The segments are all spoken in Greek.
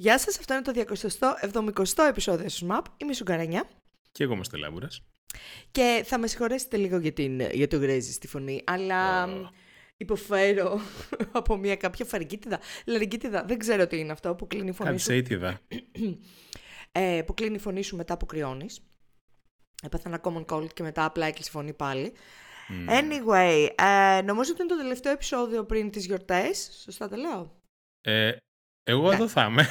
Γεια σας, αυτό είναι το 270ο επεισόδιο του ΣΜΑΠ. Είμαι η Σουγκαρανιά. Και εγώ είμαι Στελάμπουρας. Και θα με συγχωρέσετε λίγο για, την, για το γκρέζι στη φωνή, αλλά υποφέρω από μια κάποια φαρικίτιδα. Λαριγκίτιδα, δεν ξέρω τι είναι αυτό που κλείνει η φωνή σου. ε, που κλείνει η φωνή σου μετά που κρυώνεις. Έπαθα ένα common cold και μετά απλά έκλεισε η φωνή πάλι. Anyway, ε, νομίζω ότι είναι το τελευταίο επεισόδιο πριν τις γιορτές. Σωστά τα λέω; Ε, εγώ ναι. εδώ θα είμαι.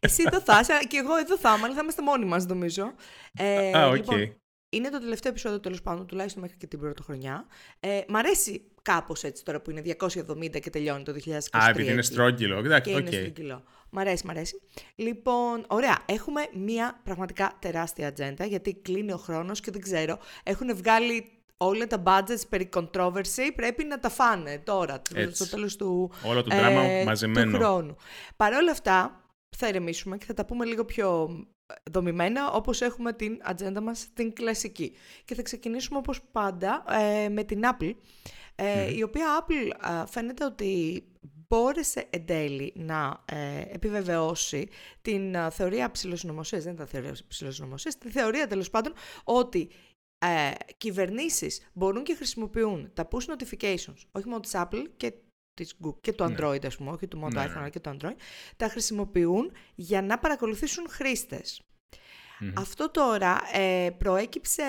Εσύ εδώ θα είσαι και εγώ εδώ θα είμαι, αλλά θα είμαστε μόνοι μας νομίζω. Ε, Α, οκέι. Λοιπόν, είναι το τελευταίο επεισόδιο τέλος πάντων, τουλάχιστον μέχρι και την πρώτη χρονιά. Ε, μ' αρέσει κάπως έτσι τώρα που είναι 270 και τελειώνει το 2023. Α, επειδή είναι στρόγγυλο. Εντάξει, okay. είναι στρόγγυλο. Μ' αρέσει, μ' αρέσει. Λοιπόν, ωραία. Έχουμε μία πραγματικά τεράστια ατζέντα, γιατί κλείνει ο χρόνος και δεν ξέρω. Έχουν βγάλει όλα τα budgets περί controversy πρέπει να τα φάνε τώρα, Έτσι. στο τέλος του, Όλο το δράμα ε, μαζεμένο. του χρόνου. Παρ' όλα αυτά, θα ηρεμήσουμε και θα τα πούμε λίγο πιο δομημένα, όπως έχουμε την ατζέντα μας, την κλασική. Και θα ξεκινήσουμε όπως πάντα ε, με την Apple, ε, η οποία Apple ε, φαίνεται ότι μπόρεσε εν τέλει να ε, επιβεβαιώσει την θεωρία ψηλοσυνομωσίας, δεν ήταν θεωρία ψηλοσυνομωσίας, τη θεωρία τέλος πάντων ότι ε, κυβερνήσεις μπορούν και χρησιμοποιούν τα push notifications, όχι μόνο της Apple και, της Google, και του ναι. Android, ας πούμε, όχι του μόνο ναι, iPhone, αλλά και του Android, τα χρησιμοποιούν για να παρακολουθήσουν χρήστες. Αυτό τώρα ε, προέκυψε,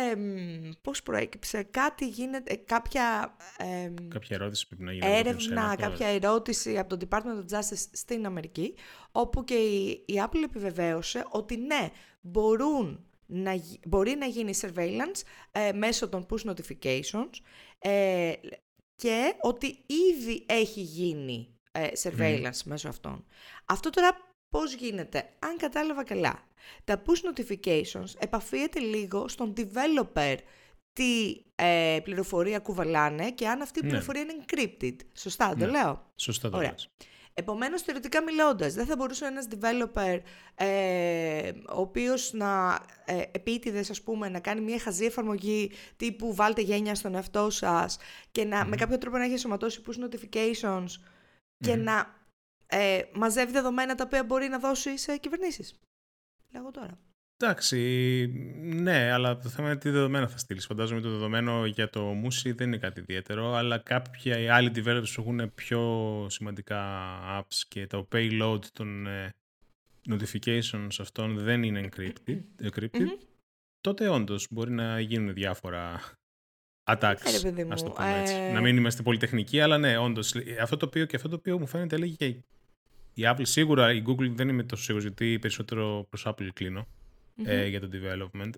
πώς προέκυψε, κάτι γίνεται, ε, κάποια... Ε, κάποια ερώτηση πρέπει να γίνει. Έρευνα, κάποια ερώτηση από το Department of Justice στην Αμερική, όπου και η, η Apple επιβεβαίωσε ότι ναι, μπορούν να, μπορεί να γίνει surveillance ε, μέσω των push notifications ε, και ότι ήδη έχει γίνει ε, surveillance μέσω αυτών. Αυτό τώρα πώς γίνεται, αν κατάλαβα καλά. Τα push notifications επαφίεται λίγο στον developer τι ε, πληροφορία κουβαλάνε και αν αυτή η ναι. πληροφορία είναι encrypted. Σωστά, το ναι. λέω. Σωστά το λέω. Επομένως, θεωρητικά μιλώντας, δεν θα μπορούσε ένας developer ε, ο οποίος να ε, επίτηδες, ας πούμε, να κάνει μια χαζή εφαρμογή τύπου βάλτε γένεια στον εαυτό σας και να, με κάποιο τρόπο να έχει σωματώσει push notifications και να ε, μαζεύει δεδομένα τα οποία μπορεί να δώσει σε κυβερνήσεις. Λέγω τώρα. Εντάξει, ναι, αλλά το θέμα είναι τι δεδομένα θα στείλεις. Φαντάζομαι το δεδομένο για το Musi δεν είναι κάτι ιδιαίτερο, αλλά κάποιοι άλλοι developers που έχουν πιο σημαντικά apps και το payload των ε, notifications αυτών δεν είναι encrypted, encrypted τότε όντως μπορεί να γίνουν διάφορα attacks, ας το πούμε έτσι. Ε. Να μην είμαστε πολυτεχνικοί, αλλά ναι, όντως. Αυτό το οποίο και αυτό το οποίο μου φαίνεται λέγει και η Apple σίγουρα, η Google δεν είμαι τόσο σίγουρος γιατί περισσότερο προς Apple κλείνω ε, για το development,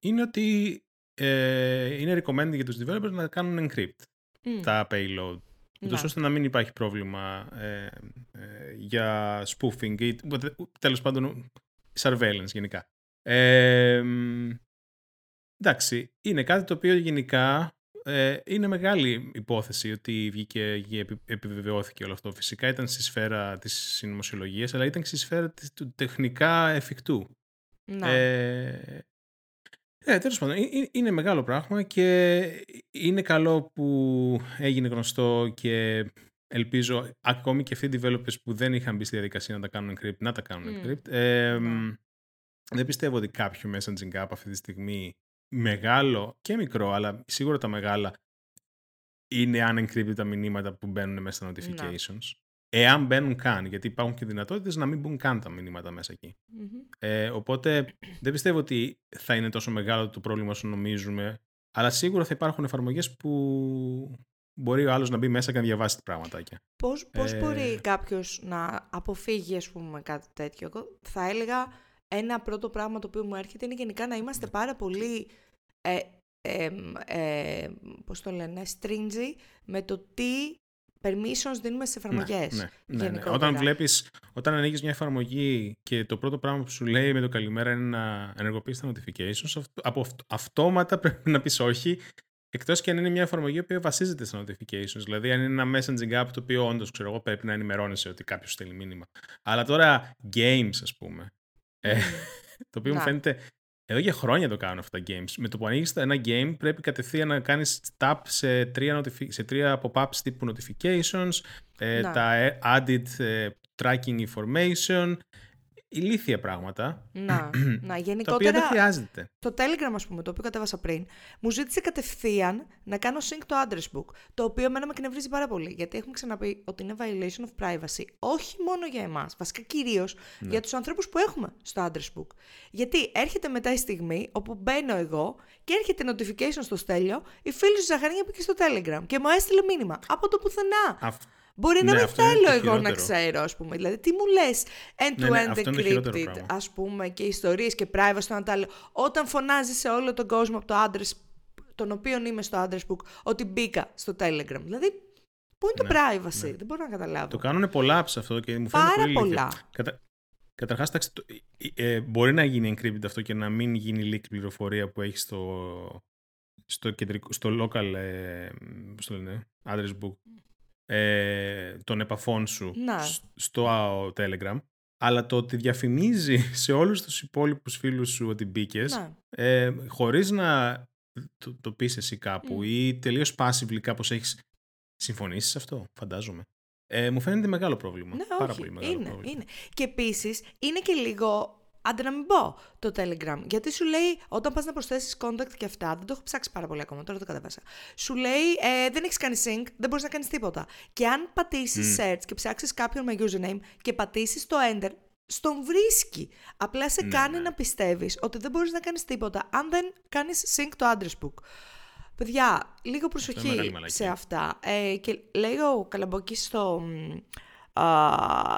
είναι ότι ε, είναι recommended για τους developers να κάνουν encrypt τα payload. Ούτως ώστε να μην υπάρχει πρόβλημα ε, ε, για spoofing ή τέλος πάντων surveillance γενικά. εντάξει, είναι κάτι το οποίο γενικά ε, είναι μεγάλη υπόθεση ότι βγήκε και επιβεβαιώθηκε όλο αυτό. Φυσικά ήταν στη σφαίρα της συνωμοσιολογίας, αλλά ήταν στη σφαίρα του τεχνικά εφικτού. Ναι. Ε, ε, τέλος πάντων, είναι μεγάλο πράγμα και είναι καλό που έγινε γνωστό και ελπίζω ακόμη και αυτοί οι developers που δεν είχαν μπει στη διαδικασία να τα κάνουν encrypt, να τα κάνουν encrypt. Ε, Δεν πιστεύω ότι κάποιο messaging app αυτή τη στιγμή μεγάλο και μικρό, αλλά σίγουρα τα μεγάλα είναι unencrypted τα μηνύματα που μπαίνουν μέσα στα ναι. notifications. Εάν μπαίνουν καν, γιατί υπάρχουν και δυνατότητες να μην μπουν καν τα μηνύματα μέσα Ε, οπότε δεν πιστεύω ότι θα είναι τόσο μεγάλο το πρόβλημα όσο νομίζουμε, αλλά σίγουρα θα υπάρχουν εφαρμογές που μπορεί ο άλλος να μπει μέσα και να διαβάσει τα πραγματάκια. Πώς, πώς ε... μπορεί κάποιος να αποφύγει ας πούμε κάτι τέτοιο; θα έλεγα ένα πρώτο πράγμα το οποίο μου έρχεται είναι γενικά να είμαστε πάρα πολύ ε, ε, ε, πώς το λένε, stringy με το τι permissions δίνουμε στι εφαρμογές. Ναι, ναι, ναι, Όταν βλέπεις, όταν ανοίγεις μια εφαρμογή και το πρώτο πράγμα που σου λέει με το καλημέρα είναι να ενεργοποιήσει τα notifications, από αυτόματα πρέπει να πεις όχι. Εκτός και αν είναι μια εφαρμογή που βασίζεται στα notifications. Δηλαδή, αν είναι ένα messaging app το οποίο όντως ξέρω εγώ πρέπει να ενημερώνεσαι ότι κάποιος στέλνει μήνυμα. Αλλά τώρα games, ας πούμε. Ε, το οποίο μου φαίνεται εδώ για χρόνια το κάνουν αυτά τα games. Με το που ανοίγεις ένα game, πρέπει κατευθείαν να κάνεις tap σε τρία, σε τρία pop-ups τύπου notifications, ε, τα added ε, tracking information, ηλίθια πράγματα. Να, να Τα οποία γενικότερα. δεν χρειάζεται. Το Telegram, ας πούμε, το οποίο κατέβασα πριν, μου ζήτησε κατευθείαν να κάνω sync το address book. Το οποίο εμένα με εκνευρίζει πάρα πολύ. Γιατί έχουμε ξαναπεί ότι είναι violation of privacy. Όχι μόνο για εμάς, βασικά κυρίως Ναι. για τους ανθρώπους που έχουμε στο address book. Γιατί έρχεται μετά η στιγμή όπου μπαίνω εγώ και έρχεται notification στο στέλιο η φίλη σου Ζαχαρίνια πήγε στο Telegram και μου έστειλε μήνυμα από το πουθενά. Αυ- Μπορεί να Ναι, μην αυτό είναι θέλω το εγώ να χειρότερο. ξέρω, ας πούμε. Δηλαδή, τι μου λες Ναι, ναι, end-to-end αυτό είναι το χειρότερο encrypted, πράγμα. ας πούμε, και ιστορίες και privacy το ένα το άλλο. Όταν φωνάζει σε όλο τον κόσμο από το address, τον οποίο είμαι στο address book, ότι μπήκα στο Telegram. Δηλαδή, πού είναι το Ναι, privacy, δεν μπορώ να καταλάβω. Το κάνουν πολλά apps αυτό και μου φαίνεται Πάρα πολύ ηλίθιο. πολλά. Κατα... Καταρχάς, ε, μπορεί να γίνει encrypted αυτό και να μην γίνει leak πληροφορία που έχει στο, στο, κεντρικό, στο local ε, πώς το λένε, address book ε, των επαφών σου Να. σ- στο α, Telegram. Αλλά το ότι διαφημίζει σε όλους τους υπόλοιπους φίλους σου ότι μπήκες, Να. ε, χωρίς να το, το πεις εσύ κάπου Μμ. ή τελείως passively κάπως έχεις συμφωνήσει σε αυτό, φαντάζομαι. Ε, μου φαίνεται μεγάλο πρόβλημα. Ναι, Πάρα όχι, πολύ μεγάλο είναι, πρόβλημα. είναι. Και επίσης είναι και λίγο. Άντε να μην πω το Telegram. Γιατί σου λέει, όταν πας να προσθέσεις contact και αυτά, δεν το έχω ψάξει πάρα πολύ ακόμα, τώρα το κατέβασα. Σου λέει, ε, δεν έχεις κάνει sync, δεν μπορείς να κάνεις τίποτα. Και αν πατήσεις search και ψάξεις κάποιον με username και πατήσεις το enter, στον βρίσκει. Απλά σε Ναι, κάνει ναι. να πιστεύεις ότι δεν μπορείς να κάνεις τίποτα αν δεν κάνεις sync το address book. Παιδιά, λίγο είναι προσοχή μεγάλη μαλακία. σε αυτά. Ε, και λέει ο Καλαμπόκης στο, μ, α,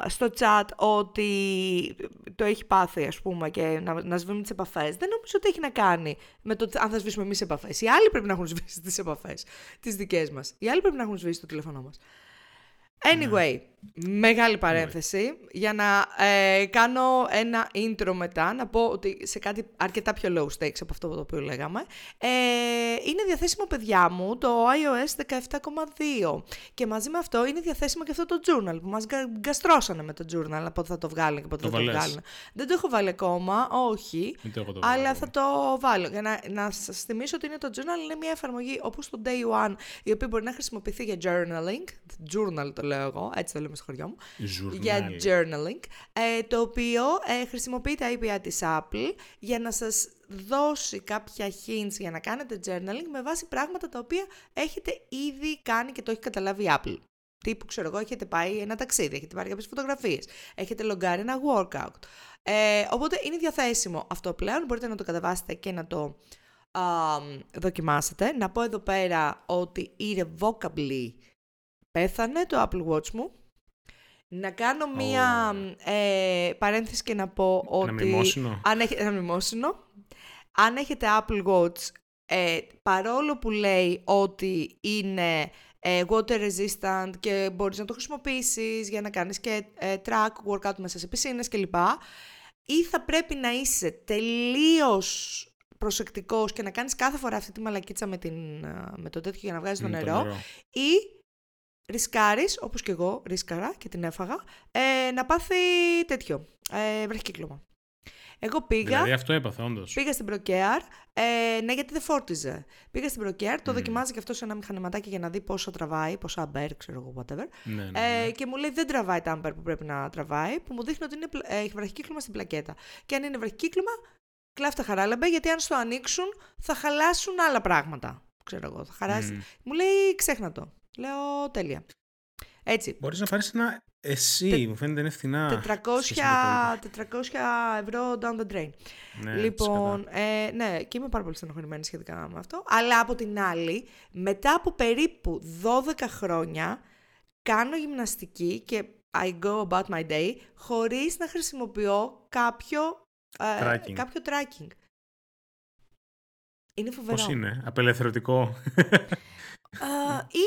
στο chat ότι το έχει πάθει, ας πούμε, και να, να σβήνουν τις επαφές. Δεν νομίζω ότι έχει να κάνει με το αν θα σβήσουμε εμείς επαφές. Οι άλλοι πρέπει να έχουν σβήσει τις επαφές, τις δικές μας. Οι άλλοι πρέπει να έχουν σβήσει το τηλέφωνό μας. Anyway, μεγάλη παρένθεση για να ε, κάνω ένα intro μετά, να πω ότι σε κάτι αρκετά πιο low stakes από αυτό το οποίο λέγαμε. Ε, είναι διαθέσιμο, παιδιά μου, το iOS 17,2 και μαζί με αυτό είναι διαθέσιμο και αυτό το journal που μας γκα- γκαστρώσανε με το journal, πότε θα το βγάλουν και πότε Το θα το βάλες; βγάλουν. Δεν το έχω βάλει ακόμα, όχι. Μην το έχω το βάλω Αλλά ακόμα. θα το βάλω. Για να, να σας θυμίσω ότι είναι το journal, είναι μια εφαρμογή όπως το Day One, η οποία μπορεί να χρησιμοποιηθεί για journaling. Journal το λέω εγώ, έτσι το λέμε στο χωριό μου. Για Journal. journaling. Ε, το οποίο ε, χρησιμοποιεί τα API της Apple για να σας δώσει κάποια hints για να κάνετε journaling με βάση πράγματα τα οποία έχετε ήδη κάνει και το έχει καταλάβει η Apple. Τύπου, ξέρω εγώ, έχετε πάει ένα ταξίδι, έχετε πάρει κάποιες φωτογραφίες, έχετε λογκάρει ένα workout. Ε, οπότε είναι διαθέσιμο αυτό πλέον, μπορείτε να το κατεβάσετε και να το α, δοκιμάσετε. Να πω εδώ πέρα ότι irrevocably πέθανε το Apple Watch μου. Να κάνω μία ε, παρένθεση και να πω ότι... Ένα μνημόσυνο; Αν έχετε, ένα μνημόσυνο. Αν έχετε Apple Watch, ε, παρόλο που λέει ότι είναι ε, water resistant και μπορείς να το χρησιμοποιήσεις για να κάνεις και ε, track workout μέσα σε πισίνες κλπ. Ή θα πρέπει να είσαι τελείως προσεκτικός και να κάνεις κάθε φορά αυτή τη μαλακίτσα με, την, ε, με το τέτοιο για να βγάζεις το Μ, νερό ή ρισκάρεις, όπως και εγώ ρίσκαρα και την έφαγα, ε, να πάθει τέτοιο, ε, βραχικύκλωμα. Εγώ πήγα, Δηλαδή αυτό έπαθα, όντως. πήγα στην Procare, ε, ναι γιατί δεν φόρτιζε. Πήγα στην Procare, το Μμμ. δοκιμάζει και αυτό σε ένα μηχανηματάκι για να δει πόσο τραβάει, πόσα αμπέρ, ξέρω εγώ, whatever. Ναι, ναι, ναι. Ε, και μου λέει δεν τραβάει τα αμπέρ που πρέπει να τραβάει, που μου δείχνει ότι είναι, πλα- ε, έχει βραχικύκλωμα στην πλακέτα. Και αν είναι βραχικύκλωμα, κλάφτα χαράλαμπε, γιατί αν στο ανοίξουν θα χαλάσουν άλλα πράγματα. Ξέρω εγώ, θα χαράσει. Μμ. Μου λέει ξέχνα το. Λέω τέλεια. Έτσι. Μπορείς να πάρεις ένα εσύ, Τε- μου φαίνεται είναι φθηνά. 400, σε σχέση με το 400 ευρώ down the drain. Ναι, λοιπόν, ε, ναι, και είμαι πάρα πολύ στενοχωρημένη σχετικά με αυτό. Αλλά από την άλλη, μετά από περίπου 12 χρόνια, κάνω γυμναστική και I go about my day χωρίς να χρησιμοποιώ κάποιο, ε, Tracking. κάποιο tracking. Είναι φοβερό. Πώς είναι, απελευθερωτικό. Α,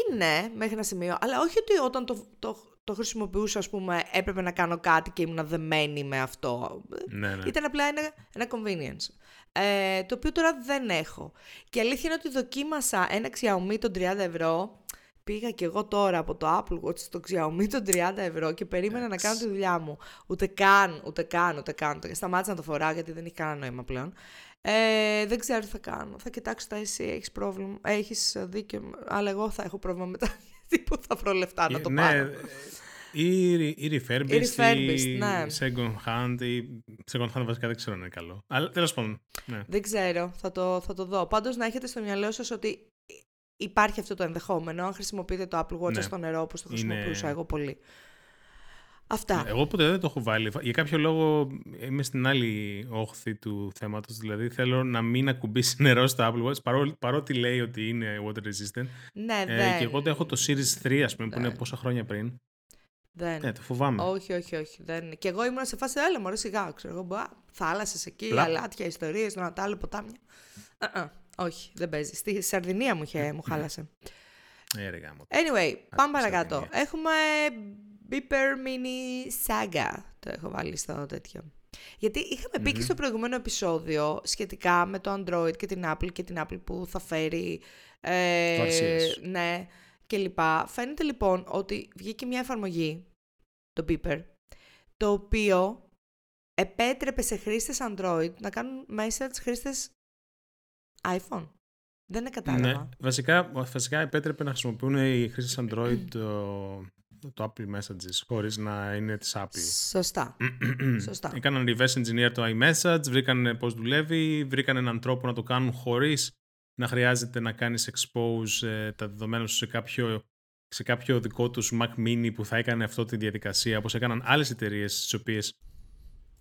είναι μέχρι ένα σημείο, αλλά όχι ότι όταν το, το, το χρησιμοποιούσα, ας πούμε, έπρεπε να κάνω κάτι και ήμουν δεμένη με αυτό. ναι, ναι. Ήταν απλά ένα, ένα convenience. Ε, το οποίο τώρα δεν έχω. Και η αλήθεια είναι ότι δοκίμασα ένα Xiaomi των 30 ευρώ. Πήγα και εγώ τώρα από το Apple Watch στο Xiaomi των 30 ευρώ και περίμενα να κάνω τη δουλειά μου. Ούτε καν, ούτε καν, ούτε καν. Ούτε- Σταμάτησα να το φοράω γιατί δεν έχει κανένα νόημα πλέον. Ε, δεν ξέρω τι θα κάνω. Θα κοιτάξω τα εσύ, έχεις πρόβλημα. Έχεις δίκιο, αλλά εγώ θα έχω πρόβλημα μετά. Γιατί πού θα βρω λεφτά να το ναι, πάρω. ε, Ή, ή refurbished, Ή refurbished, ναι. second hand, ή second hand βασικά δεν ξέρω αν είναι καλό. Αλλά τέλος πάντων, ναι. Δεν ξέρω, θα το, θα το δω. Πάντως να έχετε στο μυαλό σας ότι υπάρχει αυτό το ενδεχόμενο, αν χρησιμοποιείτε το Apple Watch Ναι. στο νερό όπως το Είναι- χρησιμοποιούσα εγώ πολύ. Αυτά. Εγώ ποτέ δεν το έχω βάλει. Για κάποιο λόγο είμαι στην άλλη όχθη του θέματος. Δηλαδή θέλω να μην ακουμπήσει νερό στο Apple Watch παρό- παρότι λέει ότι είναι water resistant. ναι, Ε, δεν. και εγώ το έχω το Series 3 ας πούμε που είναι Δεν. πόσα χρόνια πριν. δεν. Ναι, το φοβάμαι. Όχι, όχι, όχι. Δεν. Και εγώ ήμουν σε φάση, έλα μωρέ σιγά, ξέρω εγώ, θάλασσες εκεί, Πλά. αλάτια, ιστορίες, τον Ατάλο, ποτάμια. Α, α, όχι, δεν παίζει. Στη Σαρδινία μου, είχε, μου χάλασε. Ε, ρε γάμο. Anyway, πάμε στη παρακάτω. Σαρδινία. Έχουμε Beeper Mini Saga. Το έχω βάλει στο τέτοιο. Γιατί είχαμε πει και στο προηγούμενο επεισόδιο σχετικά με το Android και την Apple και την Apple που θα φέρει. Ε, Το RCS. ναι, και λοιπά. Φαίνεται λοιπόν ότι βγήκε μια εφαρμογή, το Beeper, το οποίο επέτρεπε σε χρήστες Android να κάνουν message χρήστες iPhone. Δεν κατάλαβα. Ναι, βασικά, βασικά επέτρεπε να χρησιμοποιούν οι χρήστες Android το, το Apple Messages χωρίς να είναι της Apple. Σωστά. Σωστά. Έκαναν reverse engineer το iMessage, βρήκαν πώς δουλεύει, βρήκαν έναν τρόπο να το κάνουν χωρίς να χρειάζεται να κάνεις expose ε, τα δεδομένα σου σε κάποιο, σε κάποιο δικό τους Mac Mini που θα έκανε αυτό τη διαδικασία, όπως έκαναν άλλες εταιρείες στις οποίες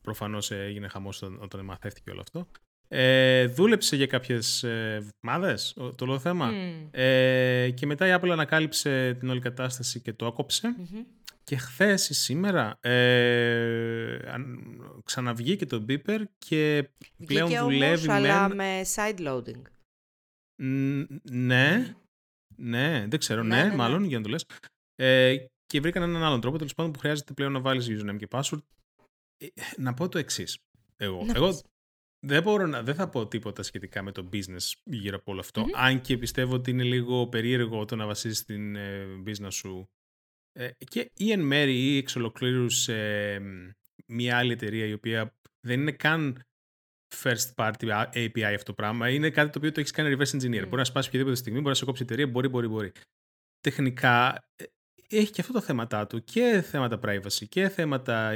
προφανώς ε, έγινε χαμός όταν, όταν μαθαίθηκε όλο αυτό. Ε, δούλεψε για κάποιες ε, εβδομάδες ο- το όλο θέμα. Μμμ. Ε, και μετά η Apple ανακάλυψε την όλη κατάσταση και το άκοψε. Μμμ. Και χθες ή σήμερα ε, αν- ξαναβγήκε το Beeper και πλέον Βγήκε δουλεύει όμως, αλλά μεν- με side loading. Ν- ναι, ναι, δεν ξέρω, Ναι, ναι, ναι, ναι. μάλλον για να το λες. Ε, και βρήκαν έναν άλλον τρόπο, τέλος πάντων, που χρειάζεται πλέον να βάλεις username και password. Ε, να πω το εξής. Εγώ, Να εγώ πεις. Δεν, μπορώ να, δεν θα πω τίποτα σχετικά με το business γύρω από όλο αυτό, Μμμ. αν και πιστεύω ότι είναι λίγο περίεργο το να βασίζεις την ε, business σου ε, και ή εν μέρη ή εξ ολοκλήρους σε μ, μια άλλη εταιρεία η οποία δεν είναι καν first party API αυτό το πράγμα, είναι κάτι το οποίο το έχεις κάνει reverse engineer. Μμ. Μπορεί να σπάσει οποιαδήποτε στιγμή, μπορεί να σε κόψει η εταιρεία, μπορεί, μπορεί, μπορεί. Τεχνικά ε, έχει και αυτό το θέματα του και θέματα privacy και θέματα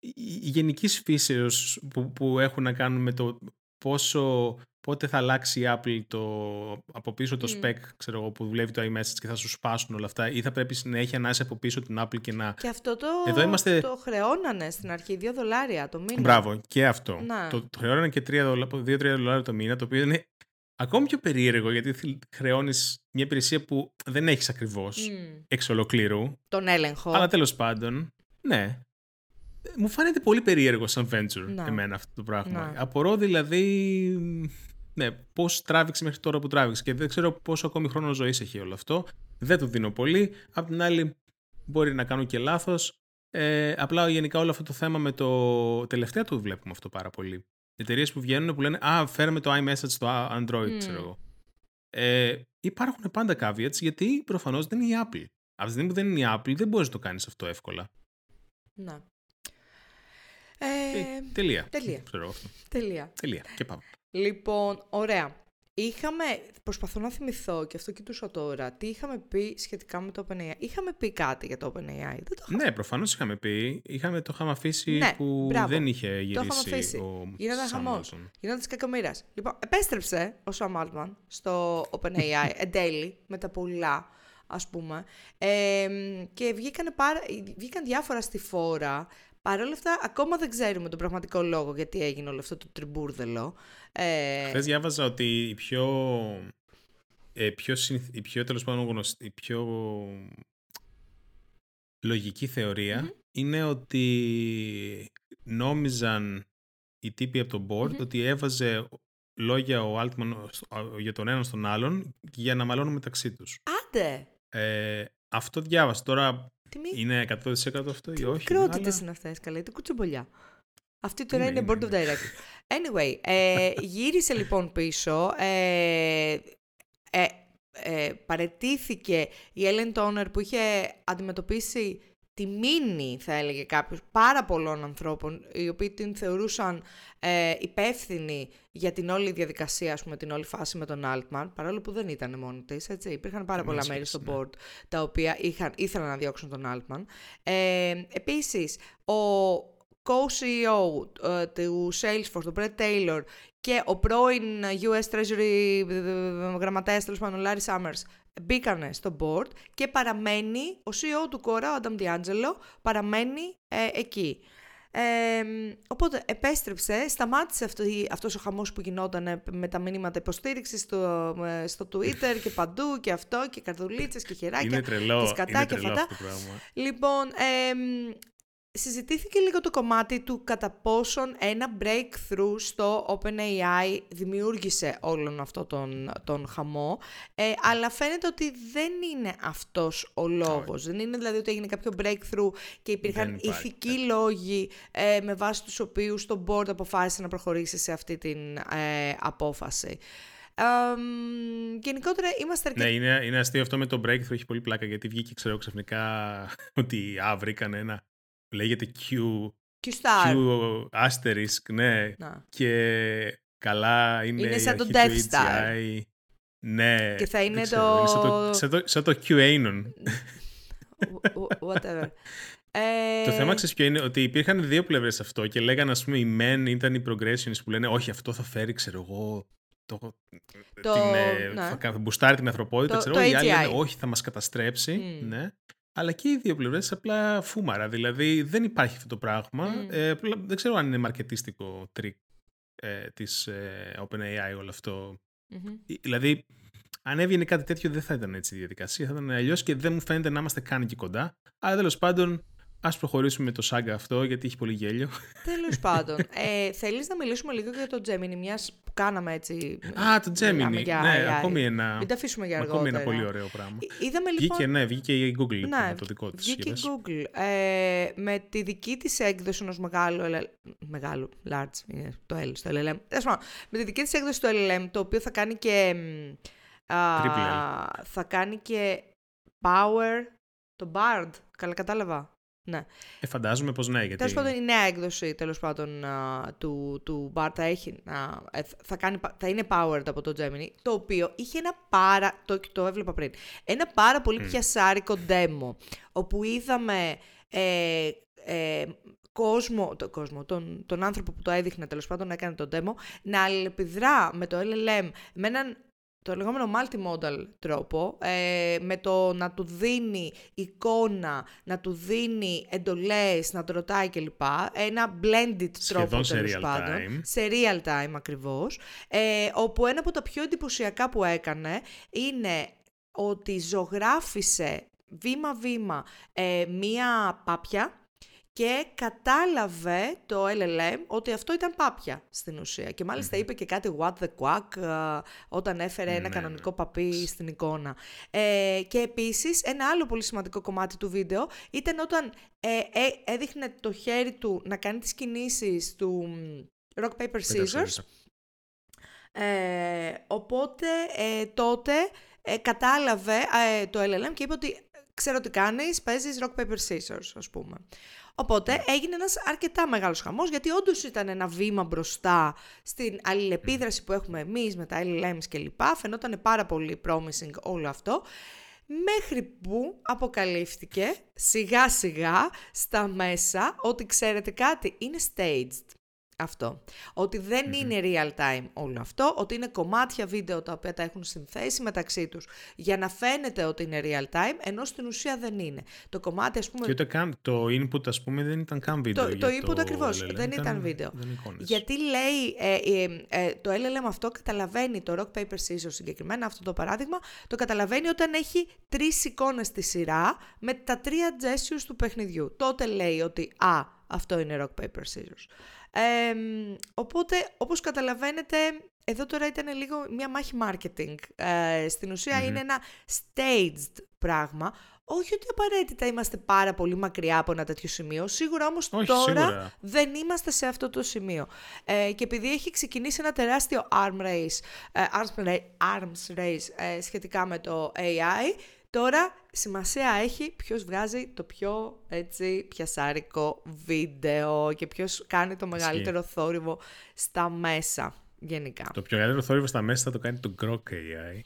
ε, γενικής φύσεως που, που έχουν να κάνουν με το πόσο, πότε θα αλλάξει η Apple το, από πίσω το Μμ. spec ξέρω εγώ, που δουλεύει το iMessage και θα σου σπάσουν όλα αυτά ή θα πρέπει συνέχεια να είσαι από πίσω την Apple και να... Και αυτό το, Εδώ είμαστε- το χρεώνανε στην αρχή, 2 δολάρια το μήνα. Μπράβο, και αυτό. Ναι. Το, το χρεώνανε και 2-3 δολάρια το μήνα, το οποίο είναι ακόμη πιο περίεργο γιατί χρεώνεις μια υπηρεσία που δεν έχεις ακριβώς Μμ. εξ ολοκλήρου. Τον έλεγχο. Αλλά τέλος πάντων, ναι. Μου φαίνεται πολύ περίεργο σαν venture Να. εμένα αυτό το πράγμα. Να. Απορώ δηλαδή. Ναι, πώς τράβηξε μέχρι τώρα που τράβηξε και δεν ξέρω πόσο ακόμη χρόνο ζωής έχει όλο αυτό. Δεν το δίνω πολύ. Απ' την άλλη, μπορεί να κάνω και λάθος. Ε, απλά γενικά όλο αυτό το θέμα με το. Τελευταία το βλέπουμε αυτό πάρα πολύ. Εταιρείες που βγαίνουν που λένε Α, φέραμε το iMessage στο Android, Μμ. ξέρω εγώ. Ε, υπάρχουν πάντα caveats γιατί προφανώς δεν είναι η Apple. Από τη στιγμή που δεν είναι η Apple, δεν μπορείς να το κάνεις αυτό εύκολα. Να. Ε, Ε, τελεία. τελεία. Ξέρω εγώ αυτό. τελεία. Τελεία. Και πάμε. Λοιπόν, ωραία. Είχαμε, προσπαθώ να θυμηθώ και αυτό κοιτούσα τώρα, τι είχαμε πει σχετικά με το OpenAI. Είχαμε πει κάτι για το OpenAI. Δεν το είχαμε Ναι, προφανώς είχαμε πει. Είχαμε, το είχαμε αφήσει Ναι, που μπράβο. δεν είχε Το είχαμε γυρίσει αφήσει. ο Γινόταν Sam χαμός. Altman. Γινόταν της κακομοίρας. Λοιπόν, επέστρεψε ο Sam Altman στο OpenAI εν τέλει, με τα πολλά, ας πούμε. Ε, και βγήκαν, πάρα, βγήκαν διάφορα στη φόρα. Παρ' όλα αυτά, ακόμα δεν ξέρουμε τον πραγματικό λόγο γιατί έγινε όλο αυτό το τριμπούρδελο. Ε, Χθες διάβαζα ότι η πιο. Ε, πιο συνηθ... η πιο τέλος πάντων γνωστή, η πιο λογική θεωρία είναι ότι νόμιζαν οι τύποι από τον board Μμμ. ότι έβαζε λόγια ο Altman στο- για τον έναν στον άλλον για να μαλώνουν μεταξύ τους. άντε! Ε, αυτό διάβασα. Τώρα Τι μη... είναι 100% αυτό ή όχι. Μικρότητες αλλά- είναι αυτές, καλά, είναι κουτσομπολιά. Αυτή τώρα Είναι, είναι board είναι, of directors. Anyway, ε, γύρισε λοιπόν πίσω. Ε, ε, ε, παρετήθηκε η Ellen Toner που είχε αντιμετωπίσει τη μήνυ, θα έλεγε κάποιος, πάρα πολλών ανθρώπων, οι οποίοι την θεωρούσαν ε, υπεύθυνη για την όλη διαδικασία, ας πούμε, την όλη φάση με τον Altman, παρόλο που δεν ήταν μόνη της, έτσι. Υπήρχαν πάρα πολλά μέρη στο ναι. board τα οποία είχαν, ήθελαν να διώξουν τον Altman. Ε, επίσης, ο co-CEO ε, του Salesforce, τον Brett Taylor, και ο πρώην US Treasury γραμματέας, τέλος πάντων, Larry Summers, μπήκανε στο board και παραμένει, ο CEO του Cora, ο Adam D'Angelo, παραμένει ε, εκεί. Ε, οπότε επέστρεψε, σταμάτησε αυτό, αυτός ο χαμός που γινόταν με τα μηνύματα υποστήριξης στο, ε, στο Twitter και παντού και αυτό και καρδουλίτσες και χεράκια είναι τρελό, και σκατά και φατά. Λοιπόν, ε, συζητήθηκε λίγο το κομμάτι του κατά πόσον ένα breakthrough στο OpenAI δημιούργησε όλον αυτό τον, τον χαμό, ε, αλλά φαίνεται ότι δεν είναι αυτός ο λόγος. Δεν είναι δηλαδή ότι έγινε κάποιο breakthrough και υπήρχαν ηθικοί λόγοι ε, με βάση τους οποίους το board αποφάσισε να προχωρήσει σε αυτή την ε, απόφαση. Um, γενικότερα είμαστε αρκετά... Ναι, είναι, είναι αστείο αυτό με το breakthrough, έχει πολύ πλάκα γιατί βγήκε ξέρω ξαφνικά ότι α, βρήκαν ένα λέγεται Q, Q-Star. Q asterisk, ναι. Να. Και καλά είναι, είναι σαν το Death Star. Ναι. Και θα είναι το... Σαν το, σαν το, QAnon. Whatever. Ε... Το θέμα ξέρεις ποιο είναι ότι υπήρχαν δύο πλευρές αυτό και λέγανε ας πούμε οι men ήταν οι progressionists που λένε όχι αυτό θα φέρει ξέρω εγώ το, το, την, ε, ναι. θα μπουστάρει την ανθρωπότητα το, ξέρω, το οι άλλοι λένε όχι θα μας καταστρέψει mm. ναι. Αλλά και οι δύο πλευρές απλά φούμαρα. Δηλαδή δεν υπάρχει αυτό το πράγμα. Mm. Ε, δεν ξέρω αν είναι μαρκετίστικο τρίκ ε, της ε, OpenAI όλο αυτό. Mm-hmm. Δηλαδή, αν έβγαινε κάτι τέτοιο δεν θα ήταν έτσι η διαδικασία. Θα ήταν αλλιώς και δεν μου φαίνεται να είμαστε καν εκεί κοντά. Αλλά τέλος πάντων, Ας προχωρήσουμε με το saga αυτό, γιατί έχει πολύ γέλιο. Τέλος πάντων. Ε, θέλεις να μιλήσουμε λίγο για το Gemini, μιας που κάναμε έτσι... Α, το Gemini. Για, ναι, για, ακόμη ένα... Μην τα αφήσουμε για αργότερα. Ακόμη ένα πολύ ωραίο πράγμα. Είδαμε λοιπόν... Βγήκε, ναι, βγήκε η Google λοιπόν, ναι, το δικό της. Βγήκε η Google. Ε, με τη δική της έκδοση ενός μεγάλου... Μεγάλου, large, είναι το L στο LLM. Με τη δική της έκδοση του LLM, το οποίο θα κάνει και... Α, θα κάνει και Power, το Bard, καλά κατάλαβα. Ναι. Ε, φαντάζομαι πως ναι, γιατί... Τέλος πάντων η νέα έκδοση τέλος πάντων, του, του Bart θα, έχει, uh, θα, κάνει, θα είναι powered από το Gemini, το οποίο είχε ένα πάρα, το, το έβλεπα πριν, ένα πάρα πολύ mm. πιασάρικο demo, όπου είδαμε ε, ε, κόσμο, το κόσμο τον, τον άνθρωπο που το έδειχνε τέλος πάντων να έκανε το demo, να αλληλεπιδρά με το LLM με έναν το λεγόμενο multimodal τρόπο, ε, με το να του δίνει εικόνα, να του δίνει εντολές, να το ρωτάει κλπ. Ένα blended Σχεδόν τρόπο σε real πάντων, time. Σε real time ακριβώς. Ε, όπου ένα από τα πιο εντυπωσιακά που έκανε είναι ότι ζωγράφισε βήμα-βήμα ε, μία πάπια και κατάλαβε το LLM ότι αυτό ήταν πάπια στην ουσία. Και μαλιστα είπε και κάτι what the quack ε, όταν έφερε ένα ναι, κανονικό ναι. παπί στην εικόνα. Ε, και επίσης ένα άλλο πολύ σημαντικό κομμάτι του βίντεο ήταν όταν ε, ε, έδειχνε το χέρι του να κάνει τις κινήσεις του rock paper scissors. Ε, οπότε τότε κατάλαβε το LLM και είπε ότι ξέρω τι κάνεις, παίζεις rock paper scissors ας πούμε. Οπότε ναι. έγινε ένας αρκετά μεγάλος χαμός, γιατί όντως ήταν ένα βήμα μπροστά στην αλληλεπίδραση που έχουμε εμείς με τα LLMs κλπ. Φαινόταν πάρα πολύ promising όλο αυτό. Μέχρι που αποκαλύφθηκε σιγά σιγά στα μέσα ότι ξέρετε κάτι, είναι staged αυτό. Ότι δεν είναι real time όλο αυτό, ότι είναι κομμάτια βίντεο τα οποία τα έχουν συνθέσει μεταξύ τους για να φαίνεται ότι είναι real time, ενώ στην ουσία δεν είναι. Το κομμάτι ας πούμε... Και ούτε καν, το input ας πούμε δεν ήταν καν βίντεο. Το, το input το ακριβώς, δεν ήταν, βίντεο. Γιατί λέει, ε, ε, ε, το LLM αυτό καταλαβαίνει, το rock paper scissors συγκεκριμένα, αυτό το παράδειγμα, το καταλαβαίνει όταν έχει τρεις εικόνες στη σειρά με τα τρία gestures του παιχνιδιού. Τότε λέει ότι, α, αυτό είναι rock paper scissors οπότε, όπως καταλαβαίνετε, εδώ τώρα ήταν λίγο μια μάχη marketing. Ε, στην ουσια είναι ένα staged πράγμα. Όχι ότι απαραίτητα είμαστε πάρα πολύ μακριά από ένα τέτοιο σημείο. Σίγουρα όμως τώρα δεν είμαστε σε αυτό το σημείο. Ε, και επειδή έχει ξεκινήσει ένα τεράστιο arm race, ε, arms race, arms race ε, σχετικά με το AI, Τώρα σημασία έχει ποιος βγάζει το πιο έτσι πιασάρικο βίντεο και ποιος κάνει το μεγαλύτερο θόρυβο στα μέσα γενικά. Το πιο μεγαλύτερο θόρυβο στα μέσα θα το κάνει το Grok AI.